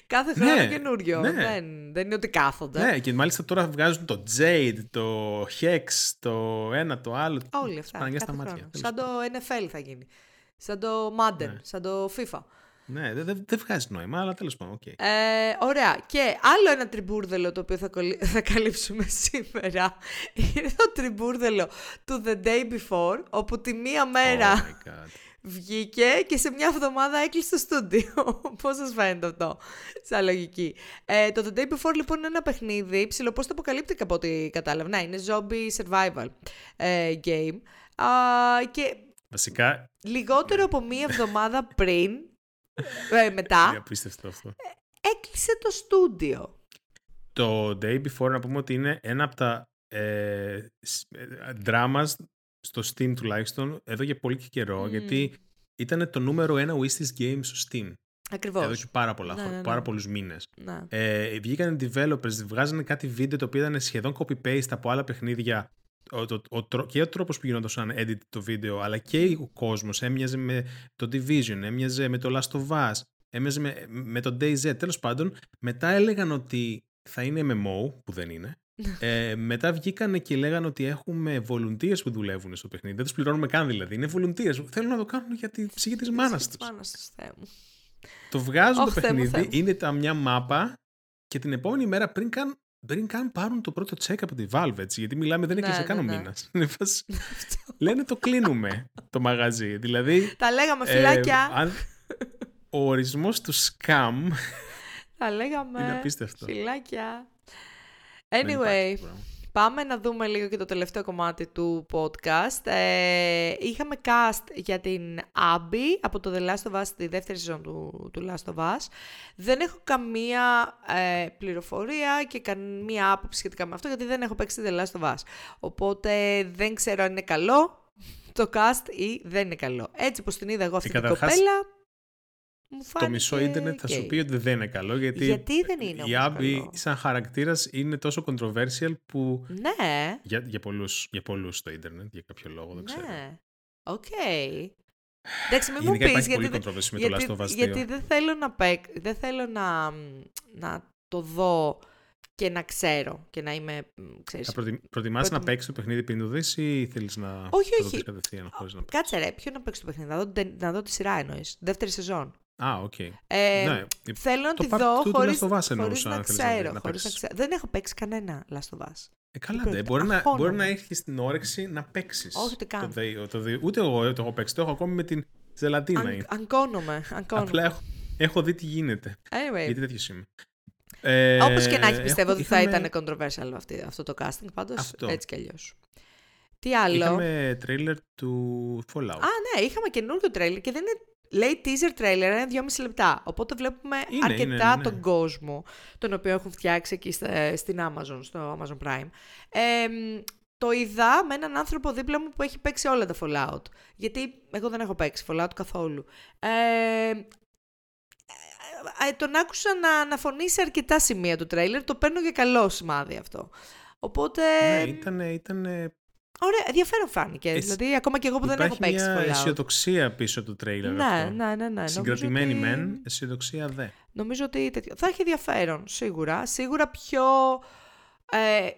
Κάθε χρόνο Ναι, καινούριο. ναι. Δεν, δεν είναι ότι κάθονται. Ναι, και μάλιστα τώρα βγάζουν το Jade, το Hex, το ένα, το άλλο. Όλοι αυτά. Παναγιά κάθε στα μάτια. χρόνο. Τέλος Σαν το NFL θα γίνει. Σαν το Madden, Ναι. σαν το FIFA. Ναι, δεν δεν- δεν βγάζει νόημα, αλλά τέλος πάντων, οκ. Ε, ωραία. Και άλλο ένα τριμπούρδελο το οποίο θα, κολλη- θα καλύψουμε σήμερα είναι το τριμπούρδελο του The Day Before, όπου τη μία μέρα Oh my God. βγήκε και σε μια εβδομάδα έκλεισε το στούντιο. Πώς σας φαίνεται αυτό, σαν λογική. Ε, το The Day Before λοιπόν είναι ένα παιχνίδι, ψιλοπώς το αποκαλύπτηκα από ό,τι κατάλαβα. Να, είναι zombie survival ε, game. Α, και Βασικά, λιγότερο από μία εβδομάδα πριν, ε, είναι μετά, απίστευτο αυτό. έκλεισε το στούντιο. Το Day Before να πούμε ότι είναι ένα από τα ε, σ- ε, dramas στο Steam τουλάχιστον εδώ για πολύ και καιρό, Μμμ. γιατί ήταν το νούμερο ένα wishlist game στο Steam. Ακριβώς. Εδώ και πάρα, πολλά, Ναι, χρο- ναι, ναι. πάρα πολλούς μήνες. Ναι. Ε, βγήκαν developers, βγάζανε κάτι βίντεο το οποίο ήταν σχεδόν copy-paste από άλλα παιχνίδια. Ο, το, ο, τρό- και ο τρόπος που γινόταν edit το βίντεο, αλλά και ο κόσμος έμοιαζε με το Division, έμοιαζε με το Last of Us, έμοιαζε με, με το DayZ. Τέλος πάντων, μετά έλεγαν ότι θα είναι MMO, που δεν είναι. ε, μετά βγήκανε και λέγανε ότι έχουμε volunteers που δουλεύουν στο παιχνίδι. Δεν τους πληρώνουμε καν δηλαδή. Είναι volunteers που θέλουν να το κάνουν για τη ψυχή της μάνας τους. Μάνας τους, Θεέ μου. Το βγάζουν Ωχ, το Θεέ μου, παιχνίδι, Θεέ μου. είναι τα μια μάπα και την επόμενη μέρα πριν καν, πριν καν πάρουν το πρώτο check από τη Valve, έτσι, γιατί μιλάμε δεν Ναι, έκλεισε καν ο ναι, ναι. μήνας. Είναι φάση- Λένε το κλείνουμε το μαγαζί. Δηλαδή, Τα λέγαμε ε, φυλάκια. αν- ο ορισμός του scam Τα λέγαμε είναι απίστευτο. φυλάκια. Δεν Anyway, υπάρχει πράγμα. Πάμε να δούμε λίγο και το τελευταίο κομμάτι του podcast. Ε, είχαμε cast για την Abby από το The Last of Us, τη δεύτερη σεζόν του, του Last of Us. Δεν έχω καμία ε, πληροφορία και καμία άποψη σχετικά με αυτό, γιατί δεν έχω παίξει The Last of Us. Οπότε δεν ξέρω αν είναι καλό το cast ή δεν είναι καλό. Έτσι πως την είδα εγώ αυτή Ε, την καταρχάς, κοπέλα, μου φάνηκε... Το μισό ίντερνετ θα σου γκέι. πει ότι δεν είναι καλό γιατί, Γιατί δεν είναι η όμως Abby καλό; σαν χαρακτήρας είναι τόσο controversial που Ναι, για, για, πολλούς, για πολλούς στο ίντερνετ για κάποιο λόγο δεν ξέρω. ναι. Οκ. Εντάξει, μην μου Γενικά πεις, υπάρχει γιατί, πολύ δεν- controversy με γιατί, το Last of Us 2. γιατί δεν θέλω να παίκ, δεν θέλω να, μ, να το δω και να ξέρω και να είμαι, μ, ξέρεις, Θα προτι... προτιμάς προτιμ- να παίξεις το παιχνίδι πριν το δεις ή θέλεις να Όχι, να το όχι. δεις κατευθείαν χωρίς να Κάτσε ρε, ποιο να παίξω το παιχνίδι, να δω, την- να δω τη σειρά εννοείς, δεύτερη σεζόν. Α, οκ. Ε, ναι, Θέλω να το τη part δω two του χωρίς, Last of Us χωρίς εννοούσα, να αν θέλεις να δεις, ξέρω. να χωρίς να παίξεις. ξέρω. Δεν έχω παίξει κανένα Last of Us. Ε, καλά, πρόκειται, δε. Μπορεί, να, αγχώνομαι. μπορεί να έχεις την όρεξη να παίξεις. Όχι, ούτε καν. Το, δε- το, δε- ούτε εγώ το έχω παίξει. Το έχω ακόμη με την ζελατίνα. Αν, είναι. αγκώνομαι, αγκώνομαι. Απλά έχω, έχω δει τι γίνεται. Anyway, Γιατί τέτοιος είμαι. Ε, Όπως και να έχει, πιστεύω έχω- ότι θα είχαμε- ήταν controversial αυτή, αυτό το casting, πάντως Αυτό. έτσι κι αλλιώς. Τι άλλο; Είχαμε τρέιλερ του Fallout. Α, ναι, είχαμε καινούριο τρέιλερ και δεν είναι. Λέει teaser trailer, είναι 2,5 λεπτά. Οπότε βλέπουμε Είναι, αρκετά είναι, ναι, ναι. τον κόσμο, τον οποίο έχουν φτιάξει εκεί στα- στην Amazon, στο Amazon Prime. Ε, μ, το είδα με έναν άνθρωπο δίπλα μου που έχει παίξει όλα τα Fallout. Γιατί εγώ δεν έχω παίξει Fallout καθόλου. Ε, ε, τον άκουσα να, να φωνεί σε αρκετά σημεία του τρέιλερ. Το παίρνω για καλό σημάδι αυτό. Οπότε. ναι, ήταν, ήταν Ωραία, ενδιαφέρον φάνηκε. Έτσι. Δηλαδή, ακόμα και εγώ που δεν έχω Υπάρχει παίξει μια Fallout. αισιοδοξία πίσω του τρέιλερ Ναι, αυτό. ναι, ναι, ναι. Συγκρατημένη Νομίζω ότι- μεν, αισιοδοξία δε. Νομίζω ότι τέτοιο. θα έχει ενδιαφέρον, σίγουρα. Σίγουρα πιο ε,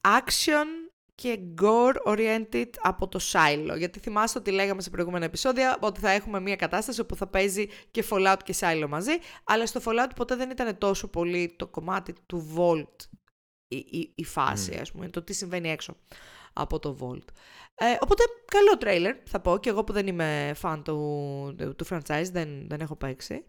action και gore oriented από το Silo. Γιατί θυμάστε ότι λέγαμε σε προηγούμενα επεισόδια ότι θα έχουμε μια κατάσταση όπου θα παίζει και Fallout και Silo μαζί, αλλά στο Fallout ποτέ δεν ήταν τόσο πολύ το κομμάτι του Vault η, η, η φάση, Μμ. ας πούμε, το τι συμβαίνει έξω από το Vault. Ε, οπότε, καλό τρέιλερ, θα πω, και εγώ που δεν είμαι fan του, του, του franchise, δεν, δεν έχω παίξει.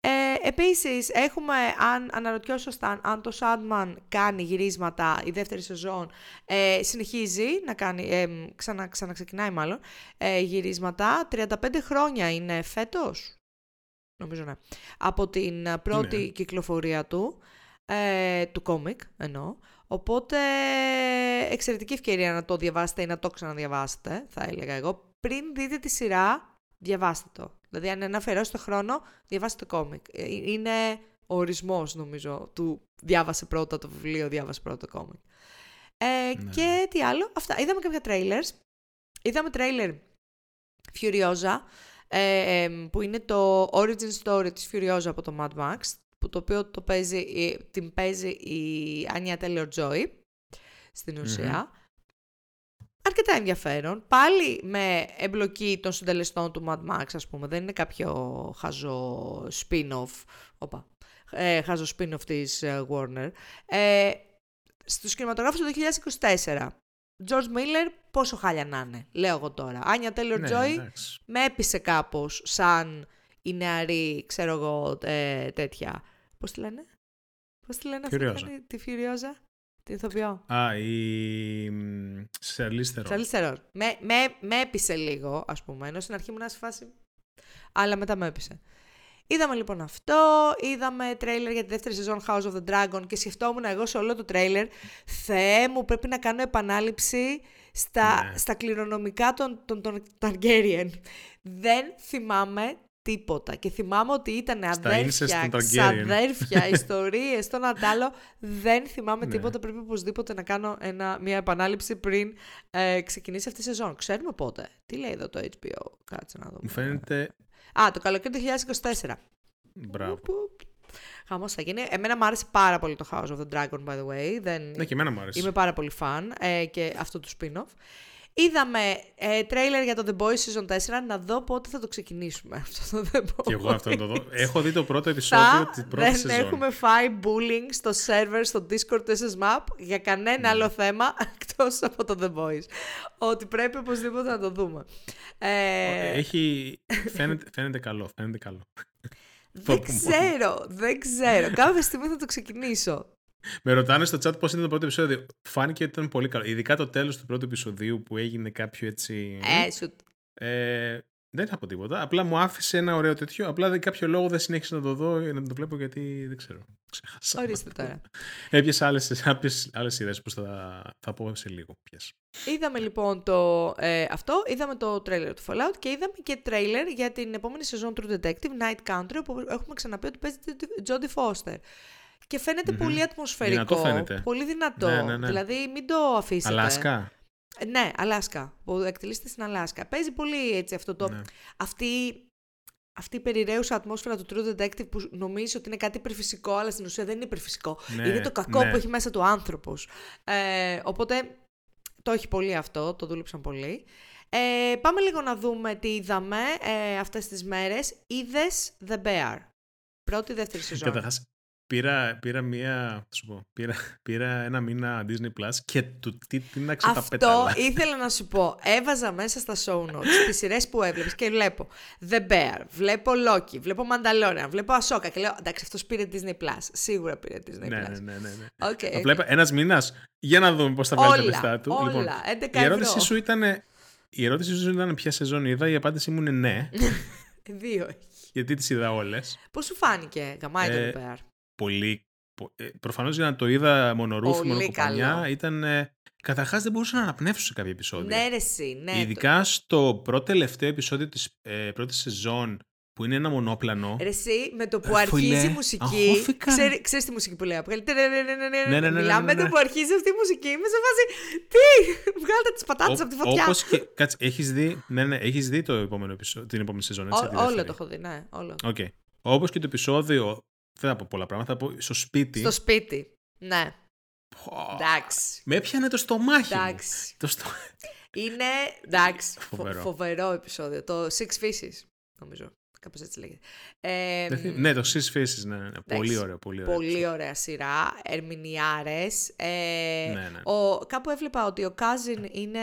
Ε, επίσης, έχουμε, αν αναρωτιόσασταν, αν το Sandman κάνει γυρίσματα, η δεύτερη σεζόν ε, συνεχίζει να κάνει, ε, ξανα, ξαναξεκινάει μάλλον, ε, γυρίσματα. 35 χρόνια είναι φέτος, νομίζω ναι, από την ε, πρώτη Είναι. κυκλοφορία του, ε, του κόμικ εννοώ. Οπότε, εξαιρετική ευκαιρία να το διαβάσετε ή να το ξαναδιαβάσετε, θα έλεγα εγώ. Πριν δείτε τη σειρά, διαβάστε το. Δηλαδή, αν είναι αφιερώσετε χρόνο, διαβάστε το κόμικ. Ε, Είναι ο ορισμός, νομίζω, του διάβασε πρώτα το βιβλίο, διάβασε πρώτα το κόμικ. Ε, Ναι. Και τι άλλο, αυτά. Είδαμε κάποια trailers. Είδαμε trailer Furiosa, ε, ε, που είναι το origin story της Furiosa από το Mad Max, που το οποίο το παίζει, η- την παίζει η Anya Taylor-Joy, στην ουσια Αρκετά ενδιαφέρον. Πάλι με εμπλοκή των συντελεστών του Mad Max, ας πούμε. Δεν είναι κάποιο χαζό spin-off. Οπα. Ε, χαζό spin-off της ε, Warner. Ε, στους κινηματογράφους του 2024. George Miller, πόσο χάλια να είναι, λέω εγώ τώρα. Άνια Taylor Ναι, Joy, εντάξει. με έπεισε κάπως σαν η νεαρή, ξέρω εγώ, ε, τέτοια. Πώς τη λένε; Πώς τη λένε αυτή που Furiosa. κάνει τη Furiosa? Την ηθοποιό. Α, η Σερλίστερο. Charlize Theron. Με, με, με έπεισε λίγο, ας πούμε, ενώ στην αρχή ήμουν σε φάση... Αλλά μετά με έπεισε. Είδαμε λοιπόν αυτό, είδαμε τρέιλερ για τη δεύτερη σεζόν House of the Dragon και σκεφτόμουν εγώ σε όλο το τρέιλερ, Θεέ μου, πρέπει να κάνω επανάληψη στα, Ναι. στα κληρονομικά των, των, των Targaryen. Δεν θυμάμαι τίποτα και θυμάμαι ότι ήταν incest αδέρφια, των Targaryen. ξαδέρφια, ιστορίες, το ένα τ' άλλο. Δεν θυμάμαι Ναι. τίποτα, πρέπει οπωσδήποτε να κάνω ένα, μια επανάληψη πριν ε, ξεκινήσει αυτή η σεζόν. Ξέρουμε πότε. Τι λέει εδώ το HBO, κάτσε να δούμε. Μου φαίνεται. Α, το καλοκαίρι του 2024. Μπράβο. Πουπ, πουπ. Χαμός θα γίνει. Εμένα μου άρεσε πάρα πολύ το House of the Dragon, by the way. Δεν... Ναι, και εμένα μου άρεσε. Είμαι πάρα πολύ φαν ε, και αυτό του spin-off. Είδαμε ε, τρέιλερ για το The Boys Season 4, να δω πότε θα το ξεκινήσουμε αυτό το The Boys. Και εγώ αυτό να το δω. Έχω δει το πρώτο επεισόδιο της πρώτης δεν σεζόν. έχουμε φάει bullying στο server, στο Discord του SS Map για κανένα Ναι. άλλο θέμα εκτός από το The Boys. Ότι πρέπει οπωσδήποτε να το δούμε. Ε, Έχει... φαίνεται, φαίνεται καλό. Φαίνεται καλό. δεν πω μόνο. ξέρω, δεν ξέρω. Κάποια στιγμή θα το ξεκινήσω. Με ρωτάνε στο chat πώς ήταν το πρώτο επεισόδιο. Φάνηκε ότι ήταν πολύ καλό. Ειδικά το τέλος του πρώτου επεισοδίου που έγινε κάποιο έτσι. Ε, σου... Ε, Δεν θα πω τίποτα. Απλά μου άφησε ένα ωραίο τέτοιο. Απλά δεν κάποιο λόγο δεν συνέχισα να το δω να το βλέπω γιατί δεν ξέρω. Ξέχασα. Ορίστε τώρα. Έπιασε άλλες άλλες ιδέες που θα, θα πω σε λίγο. Ποιες. Είδαμε λοιπόν το, ε, αυτό, είδαμε το τρέιλερ του Fallout και είδαμε και τρέιλερ για την επόμενη σεζόν True Detective Night Country όπου έχουμε ξαναπεί ότι παίζει τη Jodie Foster. Και φαίνεται mm-hmm. πολύ ατμοσφαιρικό. Δυνατό φαίνεται. Πολύ δυνατό. Ναι, ναι, ναι. Δηλαδή μην το αφήσετε. Αλάσκα. Ε, Ναι, Αλάσκα. Που εκτελήσεται στην Αλάσκα. Παίζει πολύ έτσι αυτό το. Ναι. Αυτή, αυτή η περιραίουσα ατμόσφαιρα του True Detective που νομίζει ότι είναι κάτι υπερφυσικό, αλλά στην ουσία δεν είναι υπερφυσικό. Ναι, είναι το κακό ναι. που έχει μέσα του άνθρωπος. Ε, οπότε το έχει πολύ αυτό, το δούλεψαν πολύ. Ε, πάμε λίγο να δούμε τι είδαμε ε, αυτές τις μέρες. Είδες The Bear. Πρώτη, δεύτερη σεζόν. Καταρχάς, πήρα, πήρα, μία, θα σου πω, πήρα, πήρα ένα μήνα Disney Plus και του τι τίναξε τα Αυτό πέταλα. ήθελα να σου πω. Έβαζα μέσα στα show notes τις σειρές που έβλεπες και βλέπω The Bear, βλέπω Loki, βλέπω Mandalorian, βλέπω Ahsoka και λέω εντάξει αυτός πήρε Disney Plus. Σίγουρα πήρε Disney ναι, Plus. ναι, ναι, ναι, ναι. Οκ. Το βλέπω ένας μήνας, για να δούμε πώς θα βγάλει τα Όλα, λεφτά του. όλα, Λοιπόν, 11 η ερώτηση ευρώ. σου ήταν, η ερώτηση σου ήταν ποια σεζόν είδα, η απάντησή μου είναι ναι, Δύο. γιατί τις είδα όλες. Πώς σου φάνηκε, γαμάει Ε, το The Bear; Πολύ, πο- ε, προφανώς για να το είδα μονορούφι, Πολύ μονοκοπανιά, καλό. ήταν... ε, Καταρχάς δεν μπορούσα να αναπνεύσω σε κάποια επεισόδια. Ναι ρε εσύ, ναι. Ειδικά στο πρώτο τελευταίο επεισόδιο της ε, πρώτης σεζόν που είναι ένα μονόπλανο. Ρε εσύ, με το που Ε, αρχίζει φουλέ, η μουσική. αγχώθηκα. Ξέρει, ξέρεις τη μουσική που λέει. Απ' ναι, ναι, ναι, Μιλάμε ναι, με το ναι. που αρχίζει αυτή η μουσική. Είμαι σε φάση. Τι! Βγάλτε τις πατάτες από τη φωτιά. Όπως και, κάτσε, έχεις δει, ναι, ναι, έχεις δει το επόμενο επεισόδιο, την επόμενη σεζόν, έτσι, Ό- τη όλο δεύτερη. το έχω δει, ναι, όλο. Οκ. Όπως και το επεισόδιο, δεν θα πω πολλά πράγματα, θα πω στο σπίτι. Στο σπίτι. Ναι. Πω, Εντάξει. Με έπιανε το στομάχι μου. Εντάξει. Το στο... Είναι. Εντάξει. φο- Φοβερό. φοβερό επεισόδιο. Το Six Faces, νομίζω. Κάπως έτσι λέγεται. Ε, Δεν θυμ- ναι, το Six Faces, ναι, ναι, ναι. Πολύ ωραίο, πολύ ωραίο. Πολύ ωραία σειρά, ερμηνιάρες. Ε, Ναι, ναι. Ο, κάπου έβλεπα ότι ο Κάζιν είναι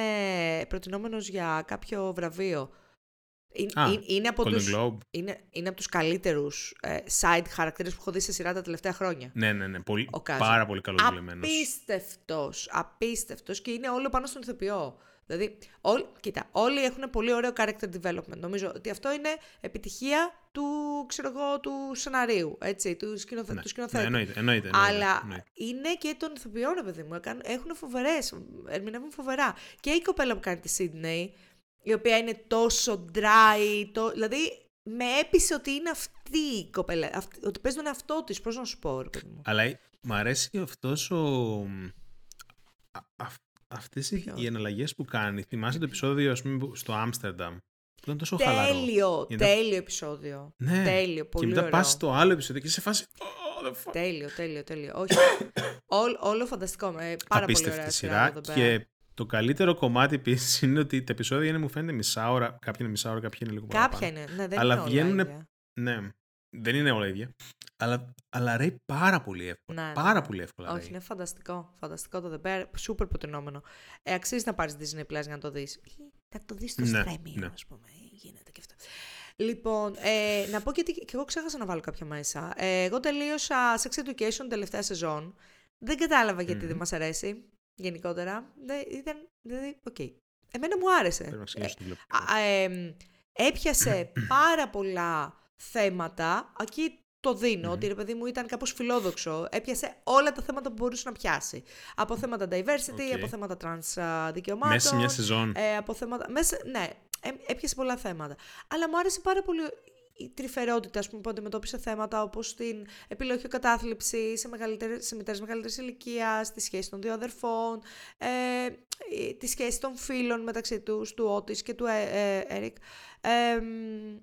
προτινόμενος για κάποιο βραβείο. Είναι, Α, είναι, είναι από Golden τους, Globe. είναι, είναι από τους καλύτερους ε, side χαρακτήρες που έχω δει σε σειρά τα τελευταία χρόνια. Ναι, ναι, ναι. Πολύ, Ο Κάζιν. πάρα πολύ καλός δουλεμένος. Απίστευτος, απίστευτος και είναι όλο πάνω στον ηθοποιό. Δηλαδή, όλ, κοίτα, όλοι έχουν πολύ ωραίο character development. Νομίζω ότι αυτό είναι επιτυχία του, ξέρω εγώ, του σεναρίου, έτσι, του, σκηνοθε, Ναι, του σκηνοθέτη. ναι, εννοείται, εννοείται, εννοείται, Αλλά εννοείται. είναι και των ηθοποιών, ρε παιδί μου. Έκαν- Έχουν φοβερές, ερμηνεύουν φοβερά. Και η κοπέλα που κάνει τη Sydney, η οποία είναι τόσο dry, το, δηλαδή με έπεισε ότι είναι αυτή η κοπέλα, αυτή, ότι παίζει τον εαυτό της. Πώς να σου πω, ρε παιδί μου. Αλλά ε, μ' αρέσει και αυτός ο... Α, αυ- αυτές οι, Ποιος; οι εναλλαγές που κάνει. Θυμάσαι το επεισόδιο, ας πούμε, που- στο Άμστερνταμ. Που ήταν τόσο χαλαρό. Τέλειο, Είναι- τέλειο επεισόδιο. Ναι. Τέλειο, πολύ και μετά ωραίο. πας στο άλλο επεισόδιο και είσαι σε φάση... Oh, the fuck. Τέλειο, τέλειο, τέλειο. Όχι. Όλο, όλο φανταστικό. Ε, πάρα πολύ Απίστευτη ωραία σειρά. εδώ πέρα. Και το καλύτερο κομμάτι επίσης είναι ότι τα επεισόδια είναι, μου φαίνεται, μισά ώρα. Κάποια είναι μισά ώρα, κάποια είναι λίγο Κάποια παραπάνω. είναι. Ναι, δεν Αλλά είναι όλα βγαίνουνε- ίδια. Ναι, δεν είναι όλα ίδια. Αλλά, αλλά ρέει πάρα πολύ εύκολα. Ναι, ναι, πάρα ναι. πολύ εύκολα. Όχι, ρέει. είναι φανταστικό. Φανταστικό το The Bear. Σούπερ προτεινόμενο. Ε, αξίζει να πάρεις Disney Plus για να το δεις. Να το δεις στο Ναι, streaming, ναι. ας πούμε. Γίνεται και αυτό. Λοιπόν, ε, να πω και, τι- και εγώ ξέχασα να βάλω κάποια μέσα. Ε, εγώ τελείωσα Sex Education τελευταία σεζόν. Δεν κατάλαβα γιατί Μμμ. δεν μας αρέσει γενικότερα. Δεν, ήταν, δηλαδή, οκ. Εμένα μου άρεσε. Πρέπει να ξεκινήσω το βλέπω. Α, εμ, έπιασε πάρα πολλά θέματα. Εκεί το δίνω, ότι ρε παιδί μου ήταν κάπως φιλόδοξο. Έπιασε όλα τα θέματα που μπορούσε να πιάσει. Από θέματα diversity, Οκ. από θέματα trans α, δικαιωμάτων. Μέσα σε μια σεζόν. Ε, από θέματα... Μέσα, ναι, ε, έπιασε πολλά θέματα. Αλλά μου άρεσε πάρα πολύ η τρυφερότητα ας πούμε, που αντιμετώπισε θέματα όπως την επιλογή κατάθλιψη σε, μεγαλύτερες- σε μητέρες μεγαλύτερης ηλικίας, τη σχέση των δύο αδερφών, ε, ε, τη σχέση των φίλων μεταξύ τους, του Ότις και του ε, ε, Έρικ. Ε, μ,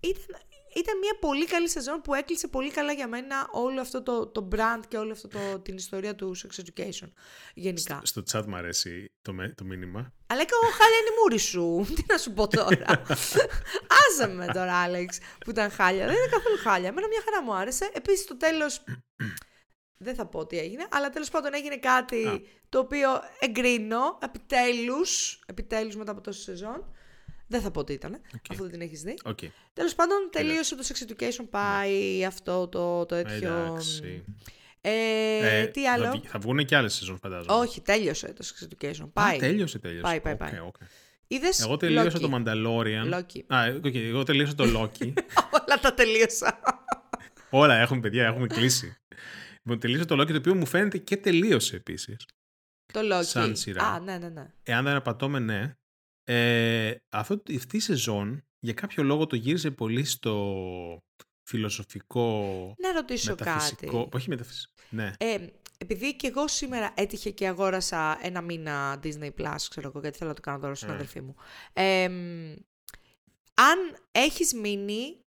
ήταν, ήταν μια πολύ καλή σεζόν που έκλεισε πολύ καλά για μένα όλο αυτό το, το brand και όλο αυτό το, την ιστορία του sex education γενικά. Στο chat μου αρέσει το, με- το μήνυμα. Αλλά και εγώ χάλια είναι η μούρη σου. Τι να σου πω τώρα. Άσε με τώρα, Άλεξ, που ήταν χάλια. Δεν είναι καθόλου χάλια. Εμένα μια χαρά μου άρεσε. Επίσης, στο τέλος. δεν θα πω τι έγινε, αλλά τέλος πάντων έγινε κάτι Α. το οποίο εγκρίνω επιτέλους. Επιτέλους μετά από τόση σεζόν. Δεν θα πω τι ήταν, αφού δεν την έχεις δει. Οκ. Τέλος πάντων, τελείωσε το Sex Education. Πάει αυτό το, το τέτοιο. Εντάξει. Ε, Ε, τι Θα, άλλο; βγει- θα βγουν και άλλες σεζόν, φαντάζομαι. Όχι, τέλειωσε το Sex Education. Α, Πάει. τέλειωσε, τέλειωσε. Πάει, πάει, Οκ, πάει. οκ. Είδες Εγώ τελείωσα Loki; το Mandalorian. Loki. Α, οκ, εγώ τελείωσα το Loki. Όλα τα τελείωσα. Όλα έχουμε παιδιά, έχουμε κλείσει. Λοιπόν, τελείωσα το Loki το οποίο μου φαίνεται και τελείωσε επίσης. το Loki. Σαν σειρά. Α, ναι, ναι, ναι. Εάν δεν απατώμε, ναι. Ε, αυτό, αυτή η σεζόν για κάποιο λόγο το γύρισε πολύ στο φιλοσοφικό, Να ρωτήσω μεταφυσικό. κάτι. Όχι μεταφυσικό. Ναι. Ε, επειδή και εγώ σήμερα έτυχε και αγόρασα ένα μήνα Disney Plus, ξέρω εγώ, γιατί θέλω να το κάνω δώρο στην Ε. αδερφή μου. Ε, μ, αν έχεις μείνει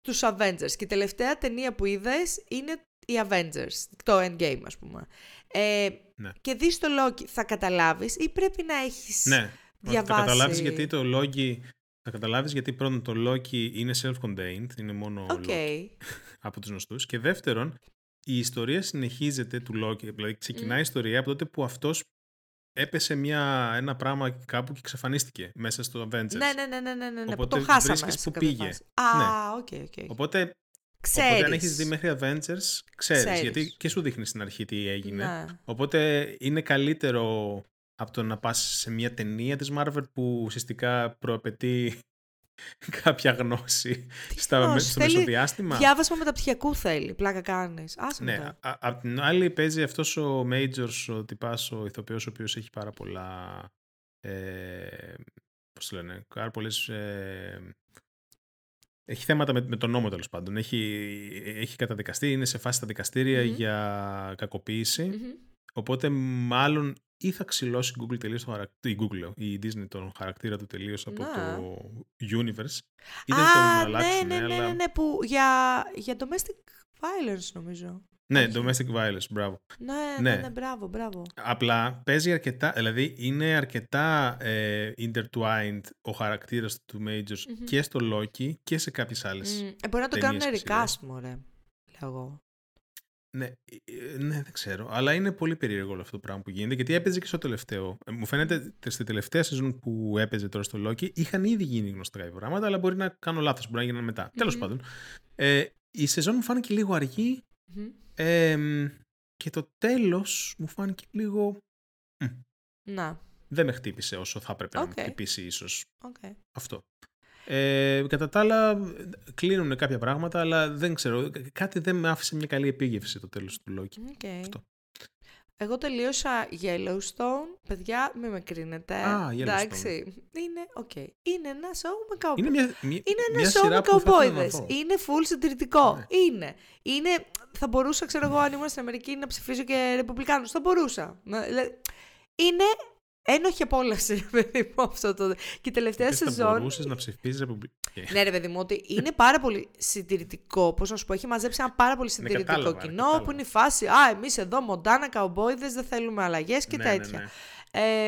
στους Avengers και η τελευταία ταινία που είδες είναι οι Avengers, το Endgame ας πούμε. Ε, Ναι. Και δεις το Loki, θα καταλάβεις ή πρέπει να έχεις ναι. Θα διαβάσει... καταλάβεις γιατί το Loki... Θα καταλάβεις γιατί πρώτον το Loki είναι self-contained, είναι μόνο Οκ. Loki από τους γνωστούς. Και δεύτερον, η ιστορία συνεχίζεται του Loki. Δηλαδή ξεκινάει η ιστορία από τότε που αυτός έπεσε μια, ένα πράγμα κάπου και εξαφανίστηκε μέσα στο Avengers. Ναι, ναι, ναι, ναι, ναι, ναι, που Οπότε το χάσαμε βρίσκεις σε που κάποια πήγε. φάση. Α, Ναι. οκ, οκ. Οπότε, Ξέρεις. οπότε αν έχεις δει μέχρι Avengers, ξέρεις, Ξέρεις. γιατί και σου δείχνει στην αρχή τι έγινε. Ναι. Οπότε είναι καλύτερο από το να πας σε μια ταινία της Marvel που ουσιαστικά προαπαιτεί κάποια γνώση στα, γνώση, στο θέλει μεσοδιάστημα. Διάβασμα μεταπτυχιακού θέλει. Πλάκα κάνεις. Άσε Ναι, μετά. α- απ' την άλλη παίζει αυτός ο Majors, ο τυπάς, ο ηθοποιός, ο οποίος έχει πάρα πολλά, ε, πώς το λένε, πάρα πολλές, ε, έχει θέματα με, με τον νόμο τέλος πάντων. Έχει, έχει καταδικαστεί, είναι σε φάση στα δικαστηρια Μμμ. για κακοποίηση. Μμμ. Οπότε μάλλον ή θα ξυλώσει η Google τελείως το χαρακτήρα, η Google, η Disney τον χαρακτήρα του τελείως από Να. το universe. Ή δεν τον Α, ναι, αλλάξουν, ναι, ναι, ναι, αλλά... ναι, που για, για domestic violence νομίζω. Ναι, Όχι. domestic violence, μπράβο. Ναι, ναι, Ναι. ναι, μπράβο, μπράβο. Απλά παίζει αρκετά, δηλαδή είναι αρκετά ε, intertwined ο χαρακτήρας του Majors Μμμ. και στο Loki και σε κάποιες άλλες. Μμ, ε, μπορεί να το ταινίες κάνουν και σειρές. recast, μωρέ. Λέω εγώ. Ναι, ε, ναι, δεν ξέρω. Αλλά είναι πολύ περίεργο όλο αυτό το πράγμα που γίνεται γιατί έπαιζε και στο τελευταίο. Ε, Μου φαίνεται τε- στη τελευταία σεζόν που έπαιζε τώρα στο Loki είχαν ήδη γίνει γνωστά κάποια πράγματα, αλλά μπορεί να κάνω λάθος, μπορεί να γίνουν μετά. Τέλος Μμμ. πάντων. Ε, η σεζόν μου φάνηκε λίγο αργή Μμμ. ε, μ, και το τέλος μου φάνηκε λίγο. Να, Δεν με χτύπησε όσο θα έπρεπε να Οκ. με χτυπήσει ίσως οκ. αυτό. Ε, κατά τα άλλα, κλείνουν κάποια πράγματα, αλλά δεν ξέρω. Κάτι δεν με άφησε μια καλή επίγευση το τέλος του Loki. Οκ. Αυτό. Εγώ τελείωσα Yellowstone. Παιδιά, μην με κρίνετε. Α, Yellowstone. Εντάξει. Είναι οκ. Είναι ένα show με καουμπόιδες. Είναι μια, μια, Είναι ένα μια show σειρά με που θα ήθελα να καουμπόιδες. δω. Είναι full συντηρητικό. Ναι. Είναι. Είναι. Θα μπορούσα, ξέρω εγώ, αν ήμουν στην Αμερική να ψηφίσω και Ρεπουμπλικάνους. Θα μπορούσα. Να- δηλαδή, Είναι ένοχη απόλαυση, ρε παιδί μου, αυτό το. Και η τελευταία Πες, Θα σεζόν. μπορούσες να ψηφίσεις Ρεπουμπλ- Ε, Ναι, ρε παιδί μου, ότι είναι πάρα πολύ συντηρητικό. Πώς να σου πω, έχει μαζέψει ένα πάρα πολύ συντηρητικό κατάλαβα, ρε, κοινό κατάλαβα. που είναι η φάση. Α, εμείς εδώ, Μοντάνα, καουμπόιδες, δεν θέλουμε αλλαγές και ναι, ναι, τέτοια. ναι.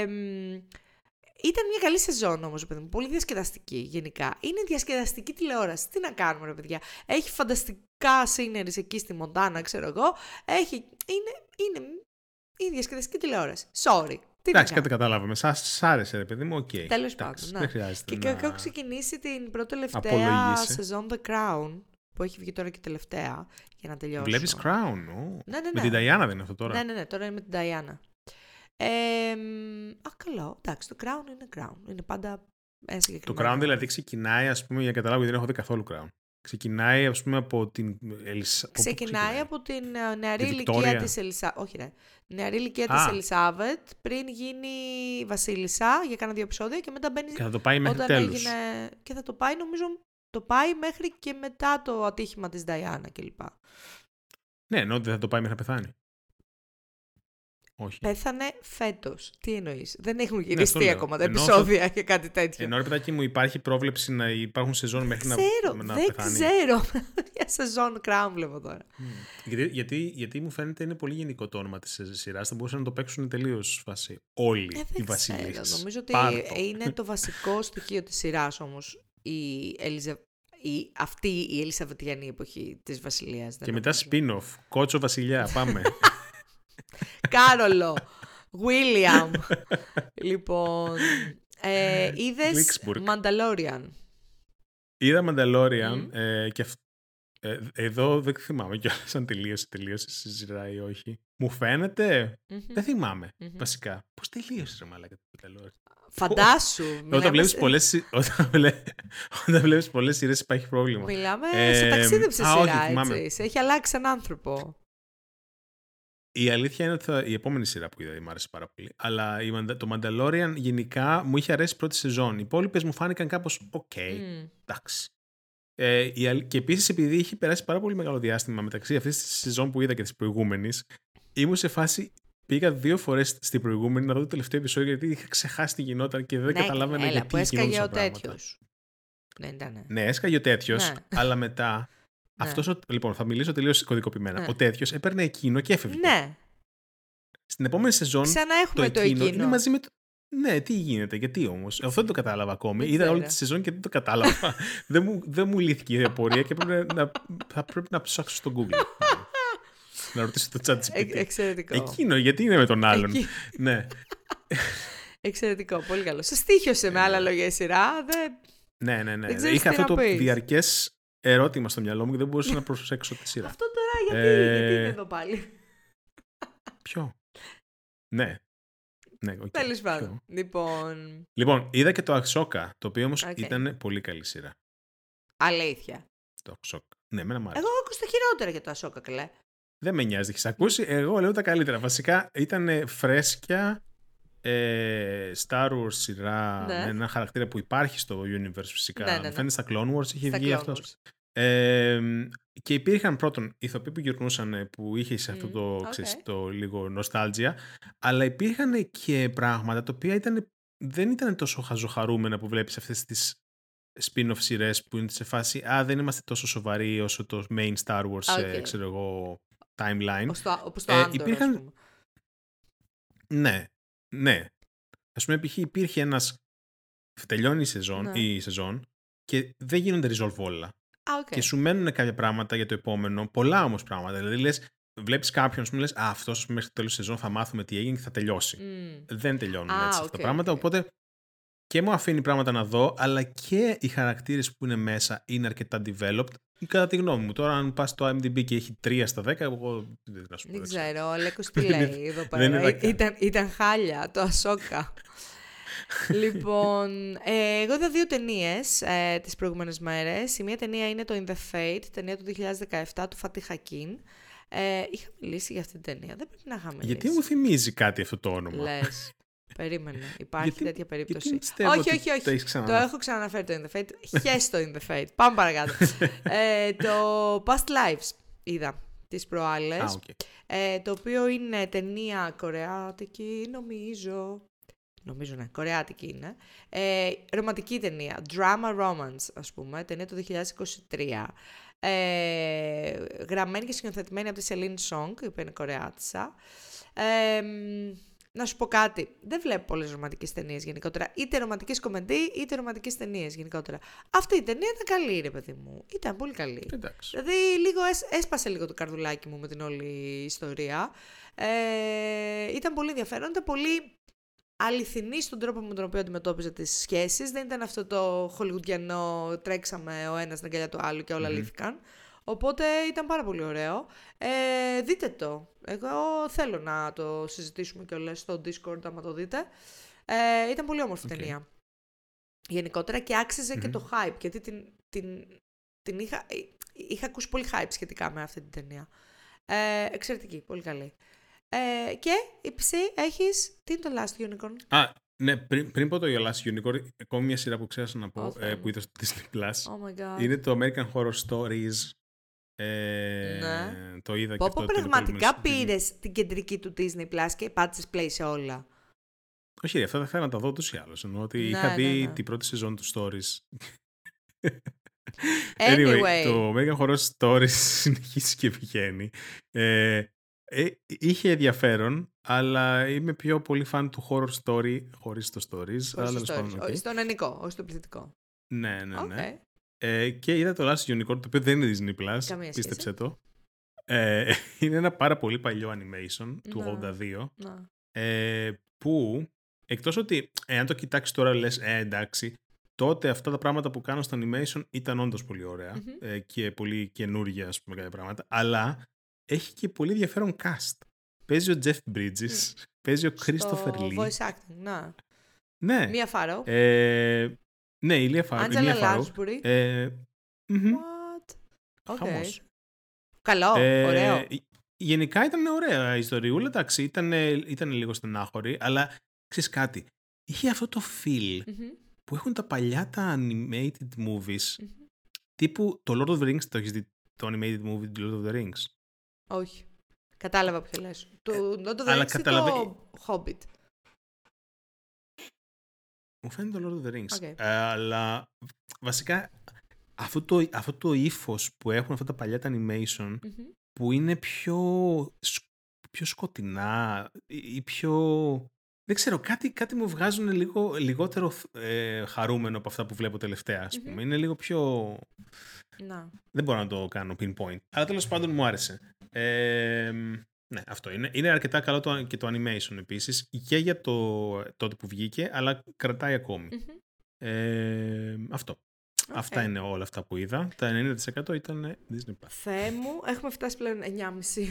Ε, μ, ήταν μια καλή σεζόν όμως, παιδί μου. Πολύ διασκεδαστική γενικά. Είναι διασκεδαστική τηλεόραση. Τι να κάνουμε, ρε παιδιά. Έχει φανταστικά sceneries εκεί στη Μοντάνα, ξέρω εγώ. Έχει. Είναι. Είναι, είναι διασκεδαστική τηλεόραση. Sorry. Τι να Εντάξει, κάνουμε. κάτι καταλάβαμε. Σας σ' άρεσε, ρε παιδί μου, οκ. Τέλος Εντάξει, πάντων, ναι. Δεν χρειάζεται Και να... έχω ξεκινήσει την πρώτη τελευταία Απολογείσαι. σεζόν The Crown, που έχει βγει τώρα και τελευταία, για να τελειώσω. Βλέπεις Crown, ω. Ναι, ναι, Με ναι. την Diana δεν είναι αυτό τώρα. Ναι, ναι, ναι, τώρα είναι με την Diana. Ε, μ, α, καλό. Εντάξει, το Crown είναι Crown. Είναι πάντα ένα Το συγκεκριμένο. Crown δηλαδή ξεκινάει, ας πούμε, για να καταλάβω γιατί δεν έχω δει καθόλου Crown. Ξεκινάει, ας πούμε, από την Ελισά... Ξεκινάει από την ε, νεαρή Τη ηλικία Βικτόρια. της Ελισάβετ. Όχι, ρε. Νεαρή ηλικία Α. της Ελισάβετ πριν γίνει βασίλισσα για κάνα δύο επεισόδια και μετά μπαίνει Και θα το πάει μέχρι όταν τέλους. έγινε. Και θα το πάει, νομίζω, το πάει μέχρι και μετά το ατύχημα της Diana κλπ. Ναι, ενώ δεν θα το πάει μέχρι να πεθάνει. Όχι. Πέθανε φέτος. Τι εννοείς; Δεν έχουν αυτό γυριστεί λέω. ακόμα τα Ενώ επεισόδια και κάτι τέτοιο. Ενώ ρε παιδάκι μου υπάρχει πρόβλεψη να υπάρχουν σεζόν μέχρι να, ξέρω, να δεν πεθάνει. ξέρω. Μια σεζόν Crown βλέπω τώρα. Μμ. Γιατί, γιατί, γιατί μου φαίνεται είναι πολύ γενικό το όνομα της σειράς. Θα μπορούσαν να το παίξουν τελείως φάση. Όλοι Ε, οι δεν βασίλειε. ξέρω. Νομίζω ότι Πάρ' το. είναι το βασικό στοιχείο της σειράς όμως η Ελιζα... η... αυτή η Ελισαβετιανή εποχή της βασιλείας. δεν Και μετά νομίζω. spin-off. Κότσο Βασιλιά. Πάμε. Κάρολο, Βίλιαμ. λοιπόν, ε, είδες Glücksburg. Mandalorian; Είδα Mandalorian Μμ. ε, και αυ- ε, εδώ δεν θυμάμαι κιόλας αν τελείωσε, τελείωσε η σειρά ή όχι. μου φαίνεται; Μμμ. Δεν θυμάμαι. Μμμ. Βασικά. Πώς τελείωσε ρε μαλάκα το Mandalorian; Φαντάσου. Όταν μιλάμε βλέπεις σε- πολλές όταν βλέ- όταν βλέπεις πολλές σειρές υπάρχει πρόβλημα. Μιλάμε Ε, σε ταξίδεψε α, όχι, σειρά, θυμάμαι. έτσι. Σε έχει αλλάξει σαν άνθρωπο. Η αλήθεια είναι ότι θα- η επόμενη σειρά που είδα μου άρεσε πάρα πολύ. Αλλά η Μαντα- το Mandalorian γενικά μου είχε αρέσει η πρώτη σεζόν. Οι υπόλοιπες μου φάνηκαν κάπως οκ. Μμ. Εντάξει. Ε, η αλ- και επίσης επειδή είχε περάσει πάρα πολύ μεγάλο διάστημα μεταξύ αυτής της σεζόν που είδα και της προηγούμενης, ήμουν σε φάση. Πήγα δύο φορές στην προηγούμενη να δω το τελευταίο επεισόδιο γιατί είχα ξεχάσει τι γινόταν και δεν Ναι, καταλάβαινα έλα, γιατί που έσκαγε ο γινόντουσαν πράγματα. τέτοιος. Ναι, ήταν. Ναι, έσκαγε ο τέτοιος, Ναι. αλλά μετά. Ναι. Αυτός ο, λοιπόν, θα μιλήσω τελείως κωδικοποιημένα. Ναι. Ο τέτοιος έπαιρνε εκείνο και έφευγε. Ναι, Στην επόμενη σεζόν ξανά το έχουμε το εκείνο, εκείνο. είναι μαζί με το. Ναι, τι γίνεται, γιατί όμως; Αυτό δεν το κατάλαβα ακόμη. Δεν Είδα όλη ξέρω. τη σεζόν και δεν το κατάλαβα. δεν, μου, δεν μου λύθηκε η απορία και πρέπει να, θα πρέπει να ψάξω στο Google. να ρωτήσω το chat Ε, GPT. εξαιρετικό. Εκείνο, γιατί είναι με τον άλλον. Εκεί. ναι. Εξαιρετικό, πολύ καλό. Σε στήχιωσε με Ε, άλλα ναι. λόγια η σειρά. Δεν... ναι, ναι, ναι. Δεν ξέρεις Είχα τι αυτό να το πεις. διαρκές ερώτημα στο μυαλό μου και δεν μπορούσα να προσέξω τη σειρά. Αυτό τώρα γιατί, Ε, γιατί είναι εδώ πάλι; Ποιο; Ναι. Ναι, οκ. Τέλος Ποιο; πάντων. Λοιπόν, Λοιπόν, είδα και το Ahsoka, το οποίο όμως Οκ. ήταν πολύ καλή σειρά. αλήθεια. Το Ahsoka. Ναι, εμένα μου άρεσε. Εγώ άκουσα τα χειρότερα για το Ahsoka, καλέ. Δεν με νοιάζει, έχεις ακούσει; Εγώ λέω τα καλύτερα. Βασικά ήταν φρέσκια ε, Star Wars σειρά Ναι. με ένα χαρακτήρα που υπάρχει στο universe φυσικά. Ναι, ναι, Μου ναι. φαίνεται στα Clone Wars είχε Στα βγει Clone αυτός. Wars. Ε, και υπήρχαν πρώτον ηθοποιοί που γυρνούσαν ε, που είχε σε αυτό Μμ, το, οκ. ξέρεις, το λίγο nostalgia, αλλά υπήρχαν και πράγματα τα οποία ήταν, δεν ήταν τόσο χαζοχαρούμενα που βλέπεις αυτές τις spin-off σειρές που είναι σε φάση «Α, δεν είμαστε τόσο σοβαροί όσο το main Star Wars, ε, Οκ. ξέρω εγώ, timeline». Όπως το, όπως το Ε, Andor, υπήρχαν- ας πούμε. Ναι, ναι. Ας πούμε, π.χ. υπήρχε ένας... Τελειώνει η σεζόν, Ναι. η σεζόν και δεν γίνονται resolve όλα. Α, οκ. Και σου μένουν κάποια πράγματα για το επόμενο, πολλά όμως πράγματα. Δηλαδή λες, βλέπεις κάποιον, σου λες, Α, αυτός μέχρι το τέλος της σεζόν θα μάθουμε τι έγινε και θα τελειώσει. Μμ. Δεν τελειώνουν Α, έτσι αυτά οκ, τα πράγματα, οκ. οπότε και μου αφήνει πράγματα να δω, αλλά και οι χαρακτήρες που είναι μέσα είναι αρκετά developed. Κατά τη γνώμη μου, τώρα αν πας στο IMDb και έχει 3 στα 10, εγώ δεν θα σου πω. Δεν δεν ξέρω, ο Αλέκος τι Δεν λέει είδα- εδώ δεν πέρα. είδα καν. ήταν, ήταν χάλια το Ασόκα. λοιπόν, ε, εγώ είδα δύο ταινίες ε, τις προηγούμενες μέρες. Η μία ταινία είναι το In the Fate, ταινία του 2017 του Φατί Χακίν. Ε, είχα μιλήσει για αυτή την ταινία, δεν πρέπει να είχαμε μιλήσει. Γιατί μου θυμίζει κάτι αυτό το όνομα. Λες, περίμενε, υπάρχει Γιατί- τέτοια περίπτωση. Γιατί πιστεύω όχι, ότι όχι, όχι. το έχεις Το ξαναδεί. έχω ξαναναφέρει το In the Fate. Χες το In the Fate. Πάμε παρακάτω. ε, το Past Lives είδα τις προάλλες. Α, οκ. Ε, το οποίο είναι ταινία κορεάτικη, νομίζω. Νομίζω ναι, κορεάτικη είναι. Ε, ρομαντική ταινία. Drama romance, ας πούμε. Ταινία του 2023. Ε, γραμμένη και σκηνοθετημένη από τη Celine Song, η οποία είναι κορεάτισσα. Ε, μ, να σου πω κάτι. Δεν βλέπω πολλές ρομαντικές ταινίες γενικότερα. Είτε ρομαντικές κομεντί, είτε ρομαντικές ταινίες γενικότερα. Αυτή η ταινία ήταν καλή, ρε παιδί μου. Ήταν πολύ καλή. Εντάξει. Δηλαδή, λίγο έσ- έσπασε λίγο το καρδουλάκι μου με την όλη ιστορία. Ε, ήταν πολύ ενδιαφέρον, ήταν πολύ αληθινή στον τρόπο με τον οποίο αντιμετώπιζε τις σχέσεις. Δεν ήταν αυτό το χολιγουδιανό τρέξαμε ο ένας στην αγκαλιά του άλλου και όλα Μμμ. λύθηκαν. Οπότε ήταν πάρα πολύ ωραίο. Ε, δείτε το. Εγώ θέλω να το συζητήσουμε κιόλας στο Discord άμα το δείτε. Ε, ήταν πολύ όμορφη Οκ. ταινία. Γενικότερα και άξιζε και Μμμ. το hype. Γιατί την, την, την είχα, ε, είχα ακούσει πολύ hype σχετικά με αυτή την ταινία. Ε, εξαιρετική, πολύ καλή. Ε, και η ψή έχεις, τι είναι το Last Unicorn; Α, ναι, πριν, πριν πω το για Last Unicorn, ακόμη μια σειρά που ξέχασα να πω, Ω, Θεέ ε, μου. που είδα στο Disney Plus, Oh my god. είναι το American Horror Stories. Ε, Ναι. Το είδα Πω και πω αυτό. την πραγματικά προηγούμενη- πήρες την κεντρική του Disney Plus και πάτησες play σε όλα. Όχι, ρε, αυτά θα ήθελα να τα δω ούτως ή άλλως. Εννοώ ότι Ναι, είχα ναι, δει ναι. την πρώτη σεζόν του Stories. Anyway. το American Horror Stories συνεχίζει και πηγαίνει. Ε, ε, είχε ενδιαφέρον, αλλά είμαι πιο πολύ φαν του horror story χωρίς το stories. Χωρίς αλλά το τέλος πάντων, stories. οκ. Όχι, Στον ενικό, όχι στο πληθυντικό. Ναι, ναι, ναι. Οκ. Ε, και είδα το Last Unicorn, το οποίο δεν είναι Disney Plus, Καμία πίστεψε σχέση. το. Ε, είναι ένα πάρα πολύ παλιό animation του Ναι. 82, Να. ε, που εκτός ότι, εάν το κοιτάξεις τώρα λες, ε, εντάξει, τότε αυτά τα πράγματα που κάνω στο animation ήταν όντως πολύ ωραία Μμμ. ε, και πολύ καινούργια, ας πούμε, κάποια πράγματα, αλλά έχει και πολύ ενδιαφέρον cast. παίζει ο Jeff Bridges, παίζει ο Christopher Στο Lee. voice acting, να. Ναι. Μία Φάρο. Ε, ναι, η Λία Φάρο. η Άντζελα Μία Φάρο. Λάρσμπουρι. Ε, μμμ. What? Οκ. Χαμός. Καλό, Ε, ωραίο. ε, Γενικά ήταν ωραία η ιστοριούλα, εντάξει, ήταν, ήταν λίγο στενάχωρη, αλλά ξέρεις κάτι, είχε αυτό το feel Μμμ, που έχουν τα παλιά τα animated movies, μμμ. τύπου το Lord of the Rings, το έχεις δει το animated movie του Lord of the Rings; Όχι. Κατάλαβα ποιο λες. Το Lord of the Ε, αλλά Rings ή καταλαβα- το Hobbit. Μου φαίνεται το Lord of the Rings. Οκ. Ε, αλλά βασικά αυτό το, αυτό το ύφος που έχουν αυτά τα παλιά τα animation Μμμ. που είναι πιο, σκ- πιο σκοτεινά ή ή πιο... Δεν ξέρω, κάτι, κάτι μου βγάζουν λίγο, λιγότερο ε, χαρούμενο από αυτά που βλέπω τελευταία, ας πούμε. Μμμ. Είναι λίγο πιο... Να. Δεν μπορώ να το κάνω pinpoint. Αλλά τέλος πάντων μου άρεσε. Ε, ναι, αυτό είναι. Είναι αρκετά καλό το, και το animation επίσης και για το τότε που βγήκε, αλλά κρατάει ακόμη. Μμμ. Ε, αυτό. Οκ. Αυτά είναι όλα αυτά που είδα. Τα 90% ήταν Disney Plus. Θεέ μου, έχουμε φτάσει πλέον 9,5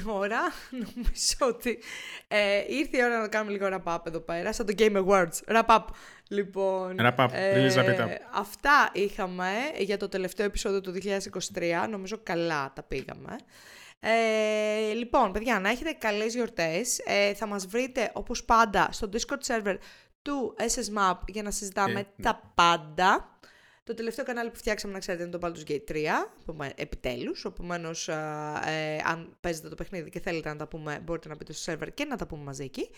ώρα. Νομίζω ότι ε, ήρθε η ώρα να κάνουμε λίγο wrap-up εδώ πέρα, σαν το Game Awards. Wrap-up. Λοιπόν, Wrap up. Release wrap it up. αυτά είχαμε για το τελευταίο επεισόδιο του 2023. Νομίζω καλά τα πήγαμε. Ε, λοιπόν, παιδιά, να έχετε καλές γιορτές. Ε, θα μας βρείτε, όπως πάντα, στο Discord server του SSMAP για να συζητάμε Ε, ναι. τα πάντα. Το τελευταίο κανάλι που φτιάξαμε, να ξέρετε, είναι το Baldur's Gate 3, επομέν- επιτέλους. Επομένως, α, ε, αν παίζετε το παιχνίδι και θέλετε να τα πούμε, μπορείτε να μπείτε στο server και να τα πούμε μαζί εκεί.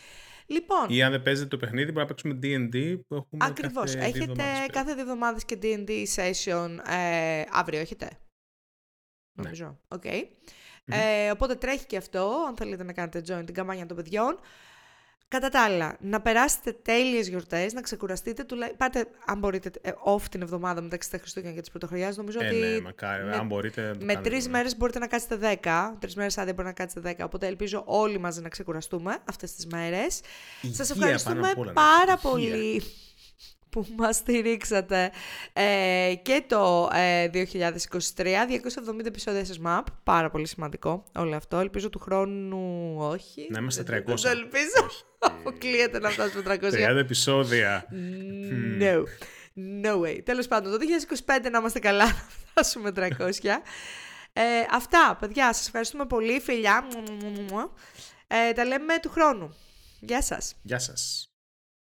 Λοιπόν, Ή αν δεν παίζετε το παιχνίδι, μπορούμε να παίξουμε D&D που έχουμε ακριβώς, κάθε δύο έχετε εβδομάδες περίπου. κάθε δύο εβδομάδες και D&D session ε, αύριο, έχετε; Ναι. Νομίζω, οκ. Ε, οπότε τρέχει και αυτό, αν θέλετε να κάνετε join την καμπάνια των παιδιών. Κατά τα άλλα, να περάσετε τέλειες γιορτές, να ξεκουραστείτε, τουλά... πάτε αν μπορείτε ε, off την εβδομάδα μεταξύ τα Χριστούγεννα και τις Πρωτοχρονιάς. Νομίζω Ε, ότι ναι, μακάρι. με- αν μπορείτε. να το με κάνετε, τρεις ναι. μέρες μπορείτε να κάτσετε 10. Τρεις μέρες άδεια μπορεί να κάτσετε 10. Οπότε ελπίζω όλοι μαζί να ξεκουραστούμε αυτές τις μέρες. Σας Υγεία ευχαριστούμε πάνω απ' όλα, να πάρα έχετε. Υγεία. πολύ που μας στηρίξατε ε, και το ε, 2023, 270 επεισόδια σε SMAP, πάρα πολύ σημαντικό όλο αυτό. Ελπίζω του χρόνου όχι. Να είμαστε Δεν- 300. Δεν το ελπίζω. Αποκλείεται να φτάσουμε 300. 30 επεισόδια. No. No way. Τέλος πάντων, το 2025 να είμαστε καλά να φτάσουμε 300. Ε, αυτά, παιδιά. Σας ευχαριστούμε πολύ. Φιλιά. Ε, τα λέμε του χρόνου. Γεια σας. Γεια σας.